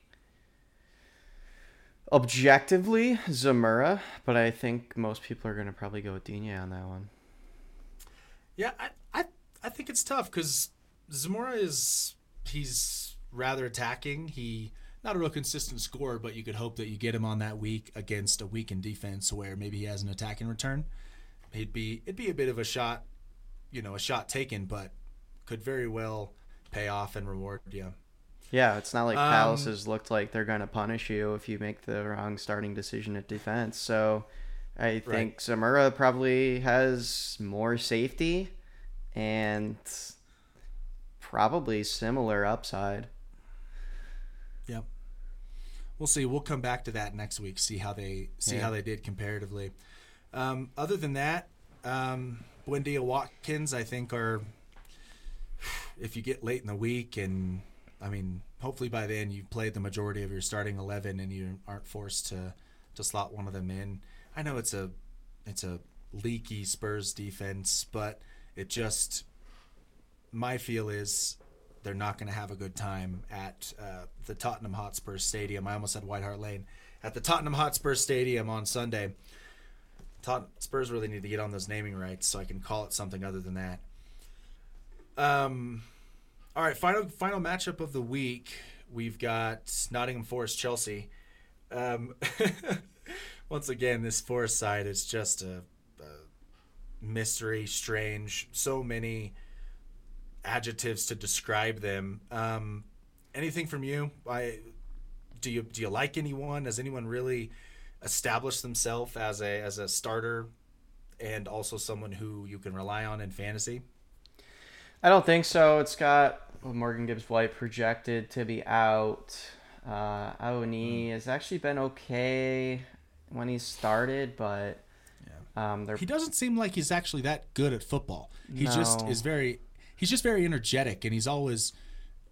objectively Zemura, but I think most people are going to probably go with Digne on that one. Yeah, I I, I think it's tough because Zemura is he's rather attacking. He not a real consistent scorer, but you could hope that you get him on that week against a weakened defense where maybe he has an attacking return. He'd be it'd be a bit of a shot, you know, a shot taken, but could very well pay off and reward you. Yeah, it's not like um, Palace has looked like they're going to punish you if you make the wrong starting decision at defense. So I think right. Zemura probably has more safety and probably similar upside. Yep. We'll see. We'll come back to that next week. See how they see yeah. how they did comparatively. Um, other than that, um, Buendia Watkins, I think, are if you get late in the week and I mean, hopefully by then you've played the majority of your starting eleven and you aren't forced to to slot one of them in. I know it's a it's a leaky Spurs defense, but it just my feel is they're not going to have a good time at uh, the Tottenham Hotspur Stadium. I almost said White Hart Lane at the Tottenham Hotspur Stadium on Sunday. Tot- Spurs really need to get on those naming rights so I can call it something other than that. Um, all right, final final matchup of the week. We've got Nottingham Forest Chelsea. Um, (laughs) once again, this Forest side is just a, a mystery, strange. So many adjectives to describe them. Um, anything from you? I do you do you like anyone? Has anyone really established themselves as a as a starter and also someone who you can rely on in fantasy? I don't think so. It's got Morgan Gibbs White projected to be out. Uh, Awoniyi mm. has actually been okay when he started, but yeah. um, he doesn't seem like he's actually that good at football. He no. just is very, he's just very energetic, and he's always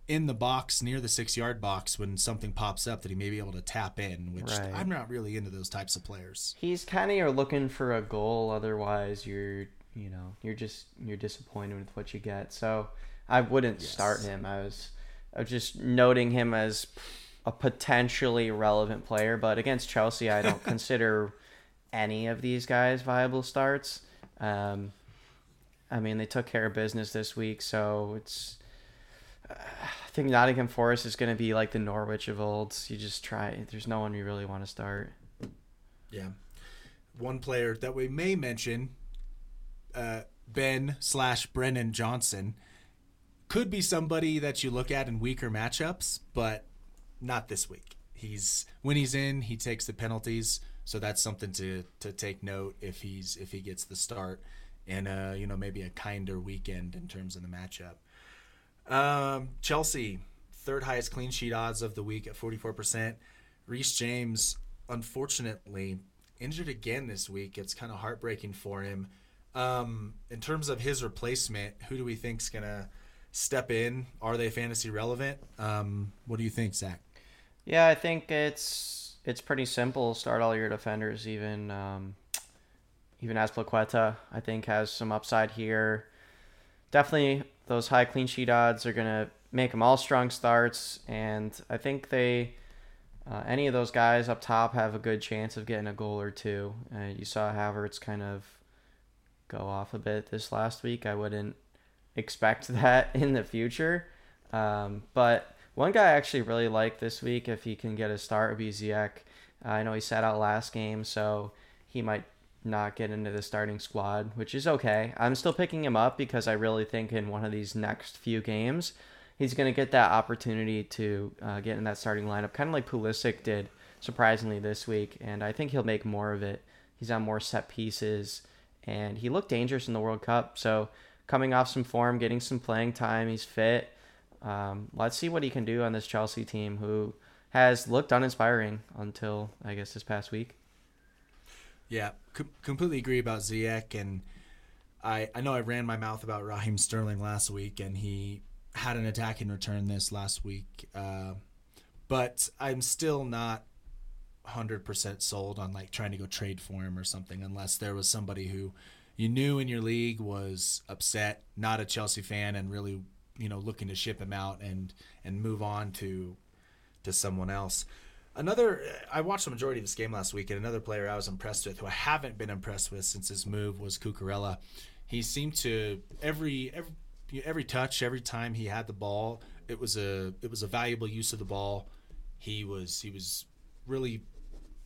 in the box near the six yard box when something pops up that he may be able to tap in. Which right. I'm not really into those types of players. He's kind of you're looking for a goal, otherwise you're you know you're just you're disappointed with what you get. So I wouldn't yes. start him. I was, I was just noting him as a potentially relevant player, but against Chelsea, I don't (laughs) consider any of these guys viable starts. Um, I mean, they took care of business this week, so it's. Uh, I think Nottingham Forest is going to be like the Norwich of old. You just try. There's no one you really want to start. Yeah, one player that we may mention, uh, Ben slash Brennan Johnson could be somebody that you look at in weaker matchups, but not this week. He's when he's in, he takes the penalties, so that's something to to take note if he's if he gets the start and uh, you know maybe a kinder weekend in terms of the matchup. Um, Chelsea, third highest clean sheet odds of the week at 44%. Reece James, unfortunately, injured again this week. It's kind of heartbreaking for him. Um, in terms of his replacement, who do we think is going to step in? Are they fantasy relevant? Um, what do you think, Zach? Yeah, I think it's it's pretty simple. Start all your defenders, even um, even Azpilicueta. I think has some upside here. Definitely, those high clean sheet odds are gonna make them all strong starts, and I think they uh, any of those guys up top have a good chance of getting a goal or two. Uh, you saw Havertz kind of go off a bit this last week. I wouldn't expect that in the future, um, but one guy I actually really like this week, if he can get a start, would be I know he sat out last game, so he might not get into the starting squad, which is okay. I'm still picking him up because I really think in one of these next few games, he's going to get that opportunity to uh, get in that starting lineup, kind of like Pulisic did surprisingly this week, and I think he'll make more of it. He's on more set pieces, and he looked dangerous in the World Cup. So coming off some form, getting some playing time, he's fit. Um, let's see what he can do on this Chelsea team, who has looked uninspiring until I guess this past week. Yeah, com- completely agree about Ziyech, and I I know I ran my mouth about Raheem Sterling last week, and he had an attacking return this last week, uh, but I'm still not hundred percent sold on like trying to go trade for him or something, unless there was somebody who you knew in your league was upset, not a Chelsea fan, and really you know looking to ship him out and and move on to to someone else. Another, I watched the majority of this game last week, and another player I was impressed with, who I haven't been impressed with since his move, was Cucurella. He seemed to every every every touch, every time he had the ball, it was a it was a valuable use of the ball. He was he was really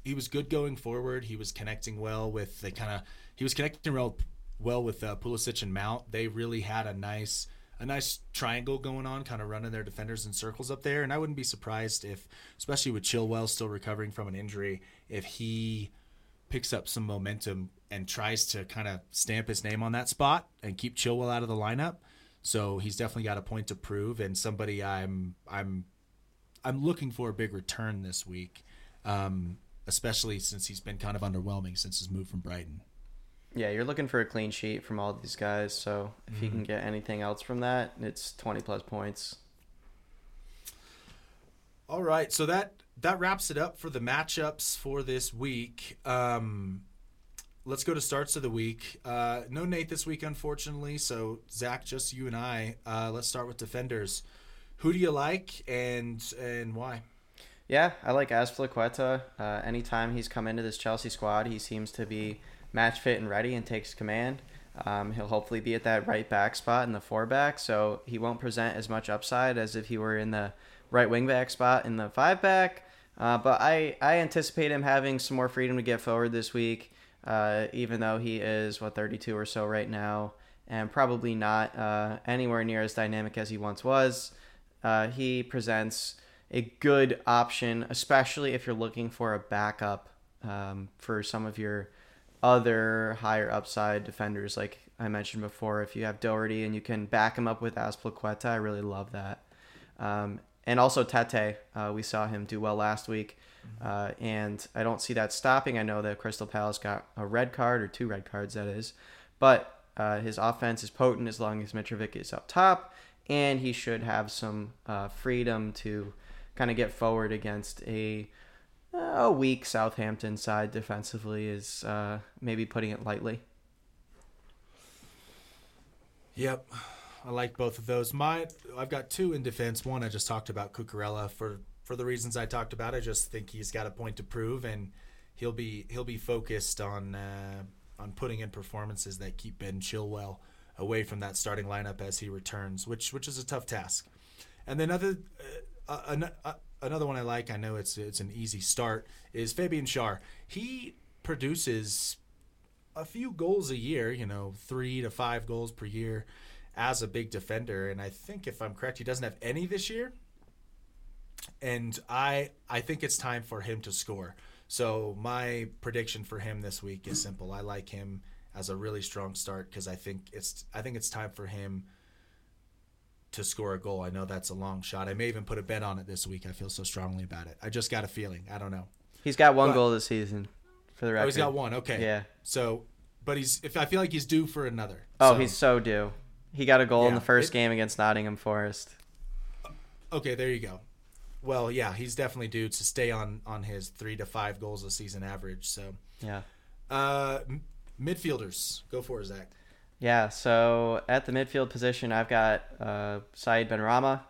he was good going forward. He was connecting well with the kind of he was connecting real well with uh, Pulisic and Mount. They really had a nice a nice triangle going on, kind of running their defenders in circles up there. And I wouldn't be surprised if, especially with Chilwell still recovering from an injury, if he picks up some momentum and tries to kind of stamp his name on that spot and keep Chilwell out of the lineup. So he's definitely got a point to prove and somebody I'm I'm I'm looking for a big return this week, um, especially since he's been kind of underwhelming since his move from Brighton. Yeah, you're looking for a clean sheet from all these guys. So if mm-hmm. you can get anything else from that, it's 20 plus points. All right, so that that wraps it up for the matchups for this week. Um, let's go to starts of the week. Uh, no Nate this week, unfortunately. So Zach, just you and I. Uh, let's start with defenders. Who do you like and and why? Yeah, I like Azpilicueta. Uh, anytime he's come into this Chelsea squad, he seems to be match fit and ready and takes command. Um, he'll hopefully be at that right back spot in the four back, so he won't present as much upside as if he were in the right wing back spot in the five back. Uh, but I, I anticipate him having some more freedom to get forward this week, uh, even though he is, what, 32 or so right now, and probably not uh, anywhere near as dynamic as he once was. Uh, he presents a good option, especially if you're looking for a backup um, for some of your other higher upside defenders, like I mentioned before. If you have Doherty and you can back him up with Azpilicueta, I really love that. Um, and also Tete, uh, we saw him do well last week, mm-hmm. uh, and I don't see that stopping. I know that Crystal Palace got a red card or two red cards, that is, but uh, his offense is potent as long as Mitrovic is up top, and he should have some uh, freedom to kind of get forward against a a weak Southampton side defensively is uh, maybe putting it lightly. Yep, I like both of those. My I've got two in defense. One I just talked about Cucurella for for the reasons I talked about. I just think he's got a point to prove, and he'll be he'll be focused on uh, on putting in performances that keep Ben Chilwell away from that starting lineup as he returns, which which is a tough task. And then other uh, uh, uh another one I like, I know it's it's an easy start, is Fabian Schär. He produces a few goals a year, you know, three to five goals per year as a big defender, and I think if I'm correct, he doesn't have any this year. And I I think it's time for him to score. So my prediction for him this week is simple. I like him as a really strong start because I think it's I think it's time for him to score a goal. I know that's a long shot. I may even put a bet on it this week. I feel so strongly about it. I just got a feeling. I don't know. He's got one But- goal this season, for the record. Oh, he's got one. Okay. Yeah. So, but he's if I feel like he's due for another. Oh, So- he's so due. He got a goal in the first it- game against Nottingham Forest. okay. There you go. Well, yeah, he's definitely due to stay on on his three to five goals a season average. So, Yeah. uh, midfielders, go for it, Zach. Yeah, so at the midfield position, I've got uh, Saïd Benrahma,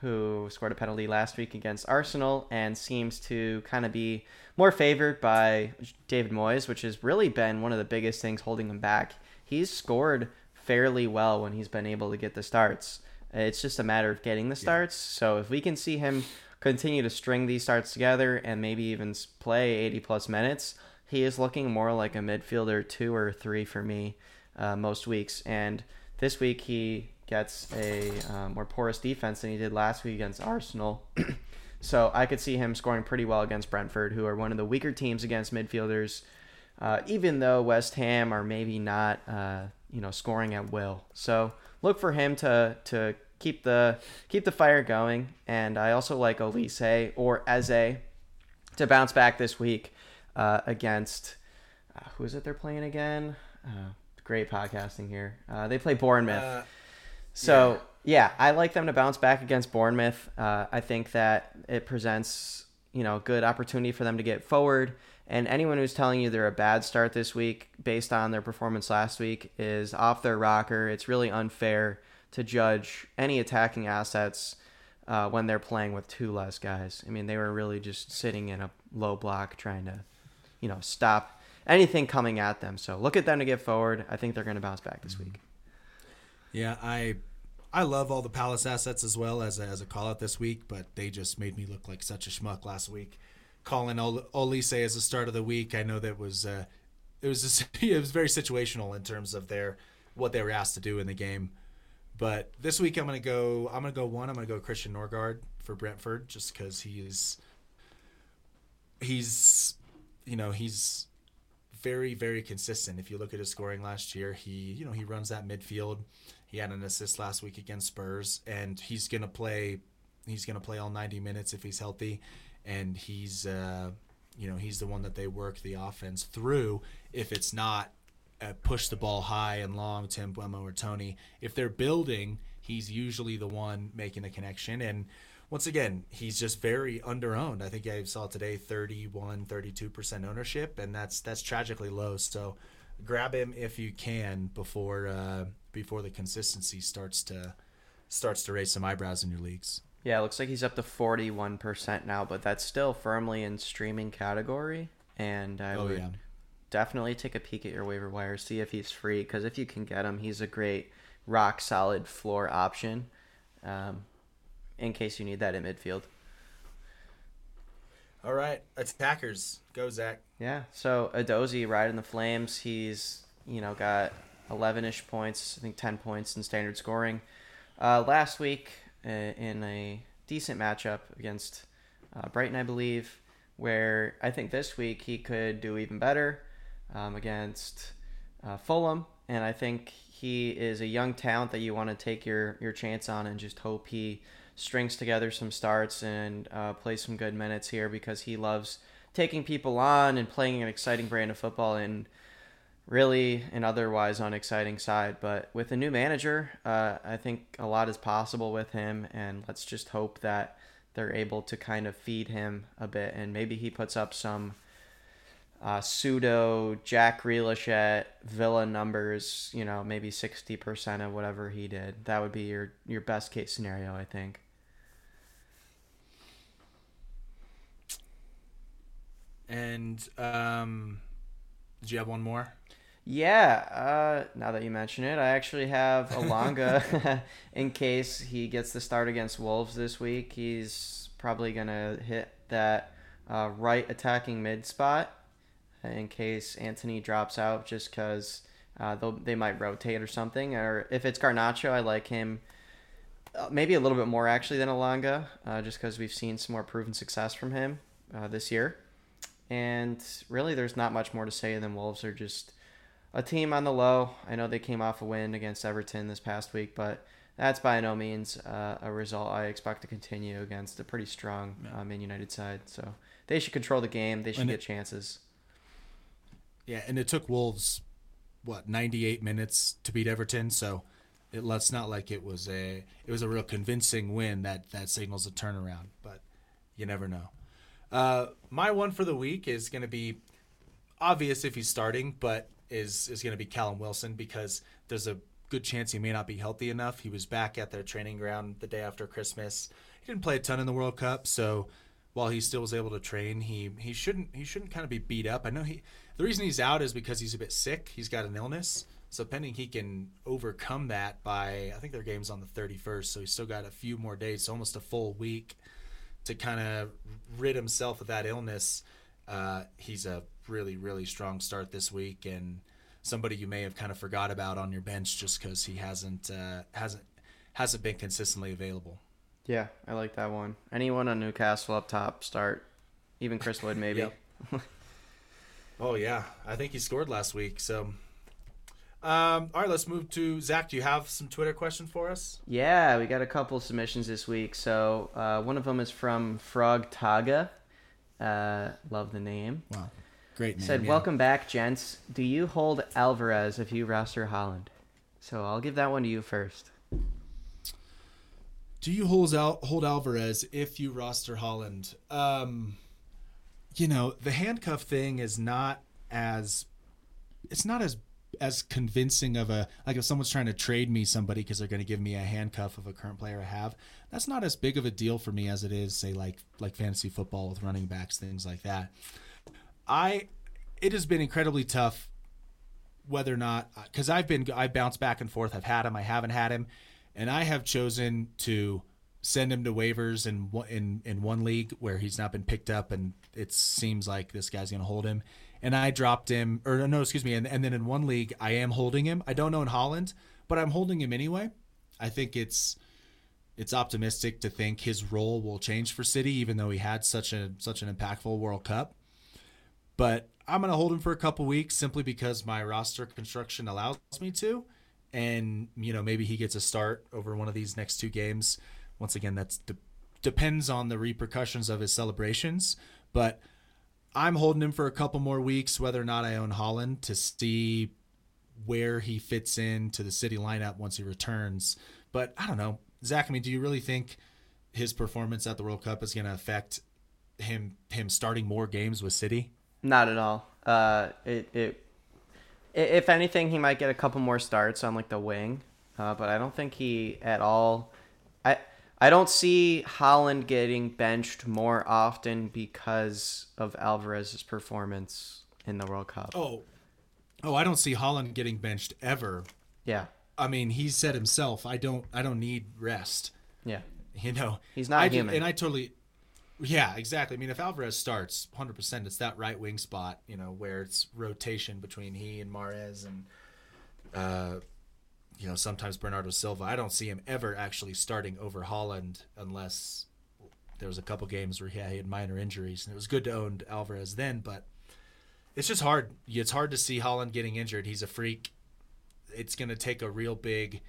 who scored a penalty last week against Arsenal and seems to kind of be more favored by David Moyes, which has really been one of the biggest things holding him back. He's scored fairly well when he's been able to get the starts. It's just a matter of getting the starts. So if we can see him continue to string these starts together and maybe even play 80 plus minutes, he is looking more like a midfielder two or three for me uh, most weeks. And this week he gets a um, more porous defense than he did last week against Arsenal. (clears throat) so I could see him scoring pretty well against Brentford, who are one of the weaker teams against midfielders. Uh, even though West Ham are maybe not, uh, you know, scoring at will. So look for him to to keep the keep the fire going. And I also like Olise or Eze to bounce back this week uh, against uh, who is it they're playing again? Great podcasting here. Uh, they play Bournemouth. Uh, So yeah. I like them to bounce back against Bournemouth. Uh, I think that it presents you know good opportunity for them to get forward. And anyone who's telling you they're a bad start this week based on their performance last week is off their rocker. It's really unfair to judge any attacking assets uh, when they're playing with two less guys. I mean, they were really just sitting in a low block trying to, you know, stop anything coming at them. So look at them to get forward. I think they're going to bounce back this week. Yeah, I I love all the Palace assets as well as a, as a call out this week, but they just made me look like such a schmuck last week. Calling Ol- Olise as the start of the week, I know that was uh, it was just, (laughs) it was very situational in terms of their what they were asked to do in the game. But this week I'm gonna go I'm gonna go one I'm gonna go Christian Nørgaard for Brentford just because he's he's you know he's very very consistent. If you look at his scoring last year, he you know he runs that midfield. He had an assist last week against Spurs, and he's gonna play. He's gonna play all 90 minutes if he's healthy, and he's uh, you know he's the one that they work the offense through. If it's not uh, push the ball high and long to Mbeumo or Toney, if they're building, he's usually the one making the connection. And once again, he's just very underowned. I think I saw today 31, 32% ownership, and that's that's tragically low. So grab him if you can before uh, before the consistency starts to starts to raise some eyebrows in your leagues. Yeah, it looks like he's up to 41% now, but that's still firmly in streaming category. And I Oh, would yeah. definitely take a peek at your waiver wire, see if he's free, because if you can get him, he's a great rock solid floor option um, in case you need that in midfield. All right, attackers, go Zach. Yeah. So Edozie riding the flames. He's you know got 11ish points. I think 10 points in standard scoring. Uh, last week uh, in a decent matchup against uh, Brighton, I believe, where I think this week he could do even better um, against uh, Fulham, and I think he is a young talent that you want to take your your chance on and just hope he strings together some starts and uh, plays some good minutes here because he loves taking people on and playing an exciting brand of football and really an otherwise unexciting side. But with a new manager, uh, I think a lot is possible with him, and let's just hope that they're able to kind of feed him a bit, and maybe he puts up some uh, pseudo Jack Grealish at Villa numbers. You know, maybe sixty percent of whatever he did. That would be your your best case scenario, I think. And um, did you have one more? Yeah, uh, now that you mention it, I actually have Elanga (laughs) (laughs) in case he gets the start against Wolves this week. He's probably going to hit that uh, right attacking mid spot in case Antony drops out just because Uh, they might rotate or something. Or if it's Garnacho, I like him uh, maybe a little bit more actually than Elanga, uh, just because we've seen some more proven success from him uh, this year. And really, there's not much more to say than Wolves are just a team on the low. I know they came off a win against Everton this past week, but that's by no means uh, a result I expect to continue against a pretty strong uh, Man United side. So they should control the game. They should and get it, chances. Yeah, and it took Wolves what 98 minutes to beat Everton, so it, let's not like it was a it was a real convincing win that that signals a turnaround, but you never know. Uh, my one for the week is going to be obvious if he's starting, but is is going to be Callum Wilson because there's a good chance he may not be healthy enough. He was back at their training ground the day after Christmas. He didn't play a ton in the World Cup, so while he still was able to train, he he shouldn't he shouldn't kind of be beat up. I know he the reason he's out is because he's a bit sick. He's got an illness. So pending he can overcome that by I think their game's on the 31st, so he's still got a few more days, almost a full week to kind of rid himself of that illness. Uh, he's a really really strong start this week and somebody you may have kind of forgot about on your bench just because he hasn't uh, hasn't hasn't been consistently available. Yeah, I like that one. Anyone on Newcastle up top start, even Chris Wood maybe. (laughs) (laughs) oh yeah, I think he scored last week. So, um, all right, let's move to Zach. Do you have some Twitter questions for us? Yeah, we got a couple submissions this week. So uh, one of them is from Frog Taga. Uh, love the name. Wow, great name. Said, yeah. "Welcome back, gents. Do you hold Alvarez if you roster Haaland?" So I'll give that one to you first. Do you hold Al- hold Alvarez if you roster Haaland? Um, you know, the handcuff thing is not as it's not as as convincing of a like if someone's trying to trade me somebody because they're going to give me a handcuff of a current player I have. That's not as big of a deal for me as it is say like like fantasy football with running backs things like that. I it has been incredibly tough whether or not uh, because I've been I bounce back and forth. I've had him, I haven't had him and I have chosen to send him to waivers in in in one league where he's not been picked up, and it seems like this guy's going to hold him. And I dropped him, or no, excuse me, and, and then in one league I am holding him. I don't know in Haaland, but I'm holding him anyway. I think it's it's optimistic to think his role will change for City, even though he had such a such an impactful World Cup. But I'm to hold him for a couple weeks simply because my roster construction allows me to and you know maybe he gets a start over one of these next two games. Once again, that's de- depends on the repercussions of his celebrations, but I'm holding him for a couple more weeks, whether or not I own Haaland, to see where he fits into the City lineup once he returns. But I don't know, Zach. I mean, do you really think his performance at the World Cup is going to affect him him starting more games with City? Not at all. Uh, it it if anything, he might get a couple more starts on like the wing, uh, but I don't think he at all. I I don't see Haaland getting benched more often because of Alvarez's performance in the World Cup. Oh, oh, I don't see Haaland getting benched ever. Yeah. I mean, he said himself, "I don't, I don't need rest." Yeah. You know, he's not I human, and I totally, yeah, exactly. I mean, if Alvarez starts 100%, it's that right wing spot, you know, where it's rotation between he and Mahrez and, uh, you know, sometimes Bernardo Silva. I don't see him ever actually starting over Haaland unless there was a couple games where he had minor injuries. And it was good to own Alvarez then, but it's just hard. It's hard to see Haaland getting injured. He's a freak. It's going to take a real big,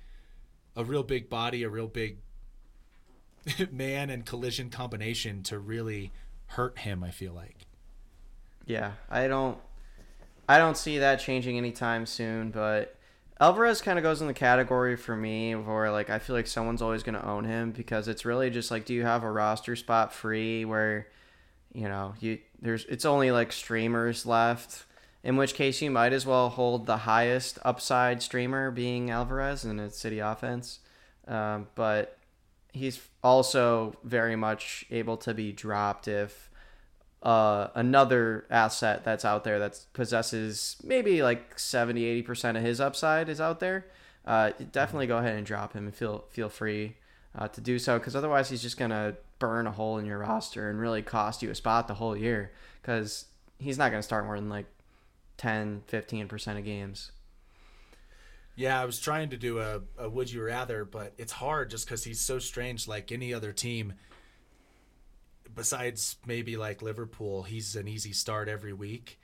a real big body, a real big (laughs) man and collision combination to really hurt him. I feel like. Yeah, I don't, I don't see that changing anytime soon. But Alvarez kind of goes in the category for me where like I feel like someone's always going to own him because it's really just like, do you have a roster spot free where, you know, you there's it's only like streamers left. In which case, you might as well hold the highest upside streamer, being Alvarez, in a city offense. Um, but he's also very much able to be dropped if uh, another asset that's out there that possesses maybe like 70 80% of his upside is out there uh, definitely go ahead and drop him and feel feel free uh, to do so because otherwise he's just gonna burn a hole in your roster and really cost you a spot the whole year because he's not gonna start more than like 10 15% of games Yeah, I was trying to do a, a would you rather, but it's hard just because he's so strange. Like any other team, besides maybe like Liverpool, he's an easy start every week.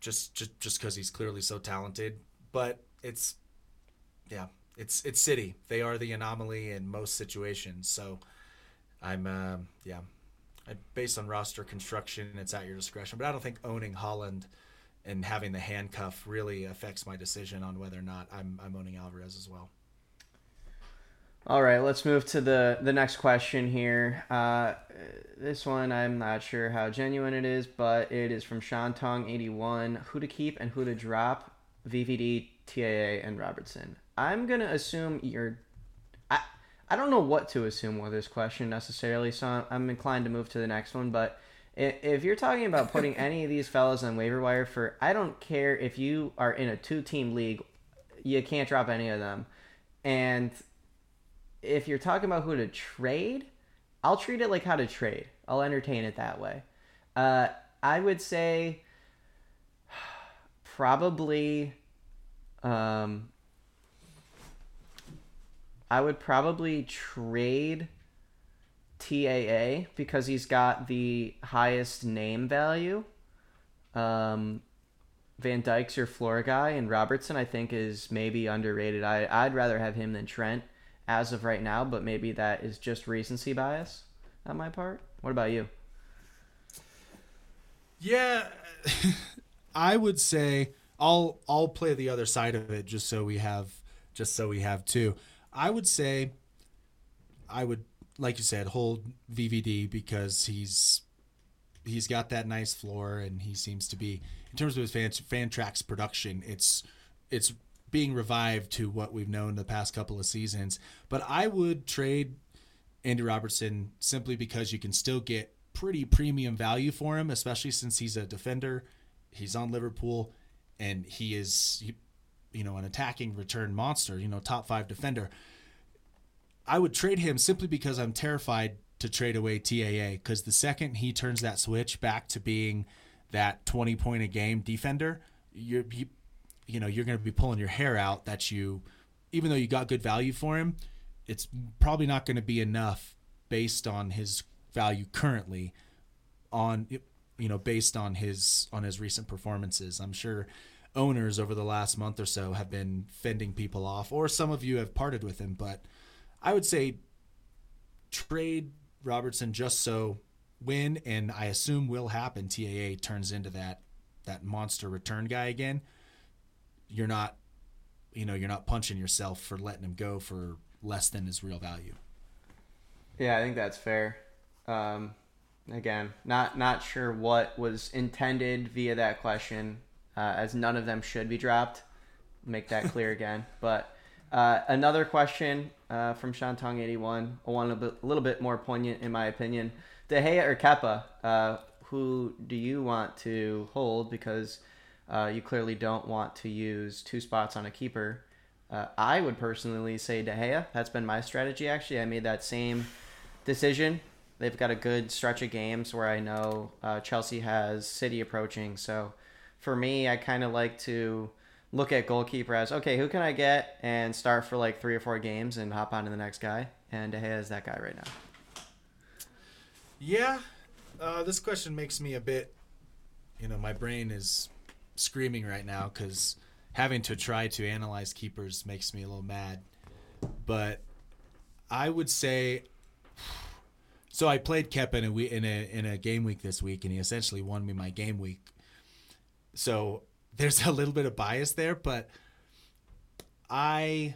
Just just just because he's clearly so talented. But it's yeah, it's it's City. They are the anomaly in most situations. So I'm um, yeah, based on roster construction, it's at your discretion. But I don't think owning Haaland and having the handcuff really affects my decision on whether or not I'm I'm owning Alvarez as well. All right, let's move to the the next question here. Uh, this one I'm not sure how genuine it is, but it is from Shantong eighty one. Who to keep and who to drop? VVD, TAA, and Robertson. I'm gonna assume you're. I I don't know what to assume with this question necessarily, so I'm inclined to move to the next one. But if you're talking about putting any of these fellas on waiver wire for, I don't care if you are in a two team league, you can't drop any of them, and if you're talking about who to trade, I'll treat it like how to trade. I'll entertain it that way. Uh, I would say (sighs) probably. Um, I would probably trade TAA because he's got the highest name value. Um, Van Dijk's your floor guy, and Robertson I think is maybe underrated. I I'd rather have him than Trent as of right now, but maybe that is just recency bias on my part. What about you? Yeah, (laughs) I would say I'll I'll play the other side of it just so we have just so we have two. I would say I would like you said hold VVD because he's he's got that nice floor and he seems to be in terms of his fan, Fantrax production it's it's being revived to what we've known the past couple of seasons. But I would trade Andy Robertson simply because you can still get pretty premium value for him, especially since he's a defender. He's on Liverpool, and he is, you know, an attacking return monster. You know, top five defender. I would trade him simply because I'm terrified to trade away TAA because the second he turns that switch back to being that 20 point a game defender, you're, you you know you're going to be pulling your hair out that you even though you got good value for him it's probably not going to be enough based on his value currently on you know based on his on his recent performances. I'm sure owners over the last month or so have been fending people off or some of you have parted with him but i would say trade robertson just so when and i assume will happen taa turns into that that monster return guy again you're not you know you're not punching yourself for letting him go for less than his real value yeah i think that's fair um, again not not sure what was intended via that question uh, as none of them should be dropped make that clear (laughs) again but uh, another question uh, from Shantong81, one a, bit, a little bit more poignant in my opinion. De Gea or Kepa, uh, who do you want to hold? Because uh, you clearly don't want to use two spots on a keeper. Uh, I would personally say De Gea. That's been my strategy. Actually, I made that same decision. They've got a good stretch of games where I know uh, Chelsea has City approaching. So for me, I kind of like to look at goalkeeper as okay, who can I get and start for like three or four games and hop on to the next guy. And De Gea is that guy right now. Yeah, uh, this question makes me a bit. You know, my brain is screaming right now because having to try to analyze keepers makes me a little mad. But I would say, so I played Kep in a in a in a game week this week, and he essentially won me my game week. So there's a little bit of bias there, but I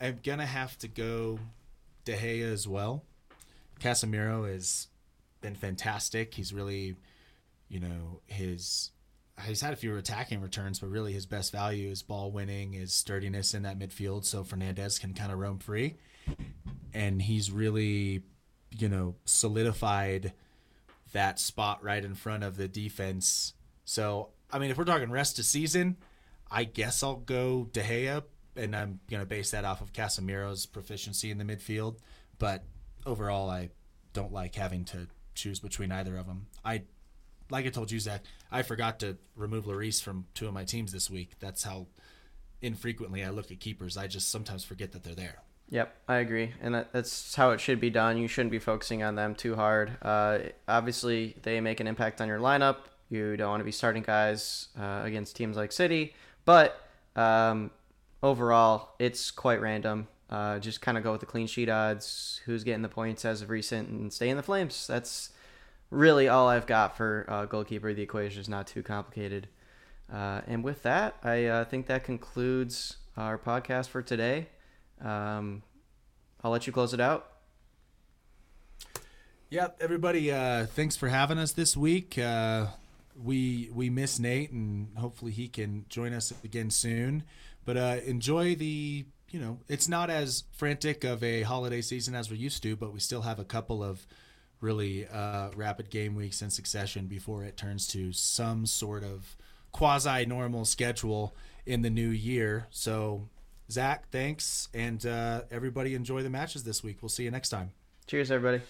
am gonna have to go De Gea as well. Casemiro has been fantastic. He's really, you know, his he's had a few attacking returns, but really his best value is ball winning, is sturdiness in that midfield, so Fernandes can kind of roam free, and he's really, you know, solidified that spot right in front of the defense. So I mean, if we're talking rest of season, I guess I'll go De Gea, and I'm gonna base that off of Casemiro's proficiency in the midfield. But overall, I don't like having to choose between either of them. I like I told you, Zach, I forgot to remove Lloris from two of my teams this week. That's how infrequently I look at keepers. I just sometimes forget that they're there. Yep, I agree, and that, that's how it should be done. You shouldn't be focusing on them too hard. Uh, obviously, they make an impact on your lineup. You don't want to be starting guys uh, against teams like City, but um, overall, it's quite random. Uh, just kind of go with the clean sheet odds, who's getting the points as of recent, and stay in the flames. That's really all I've got for uh, goalkeeper. The equation is not too complicated. Uh, and with that, I uh, think that concludes our podcast for today. Um, I'll let you close it out. Yeah, everybody. Uh, thanks for having us this week. Uh, we we miss Nate, and hopefully he can join us again soon. But uh, enjoy the you know it's not as frantic of a holiday season as we're used to, but we still have a couple of really uh, rapid game weeks in succession before it turns to some sort of quasi normal schedule in the new year. So Zach, thanks, and uh, everybody enjoy the matches this week. We'll see you next time. Cheers, everybody.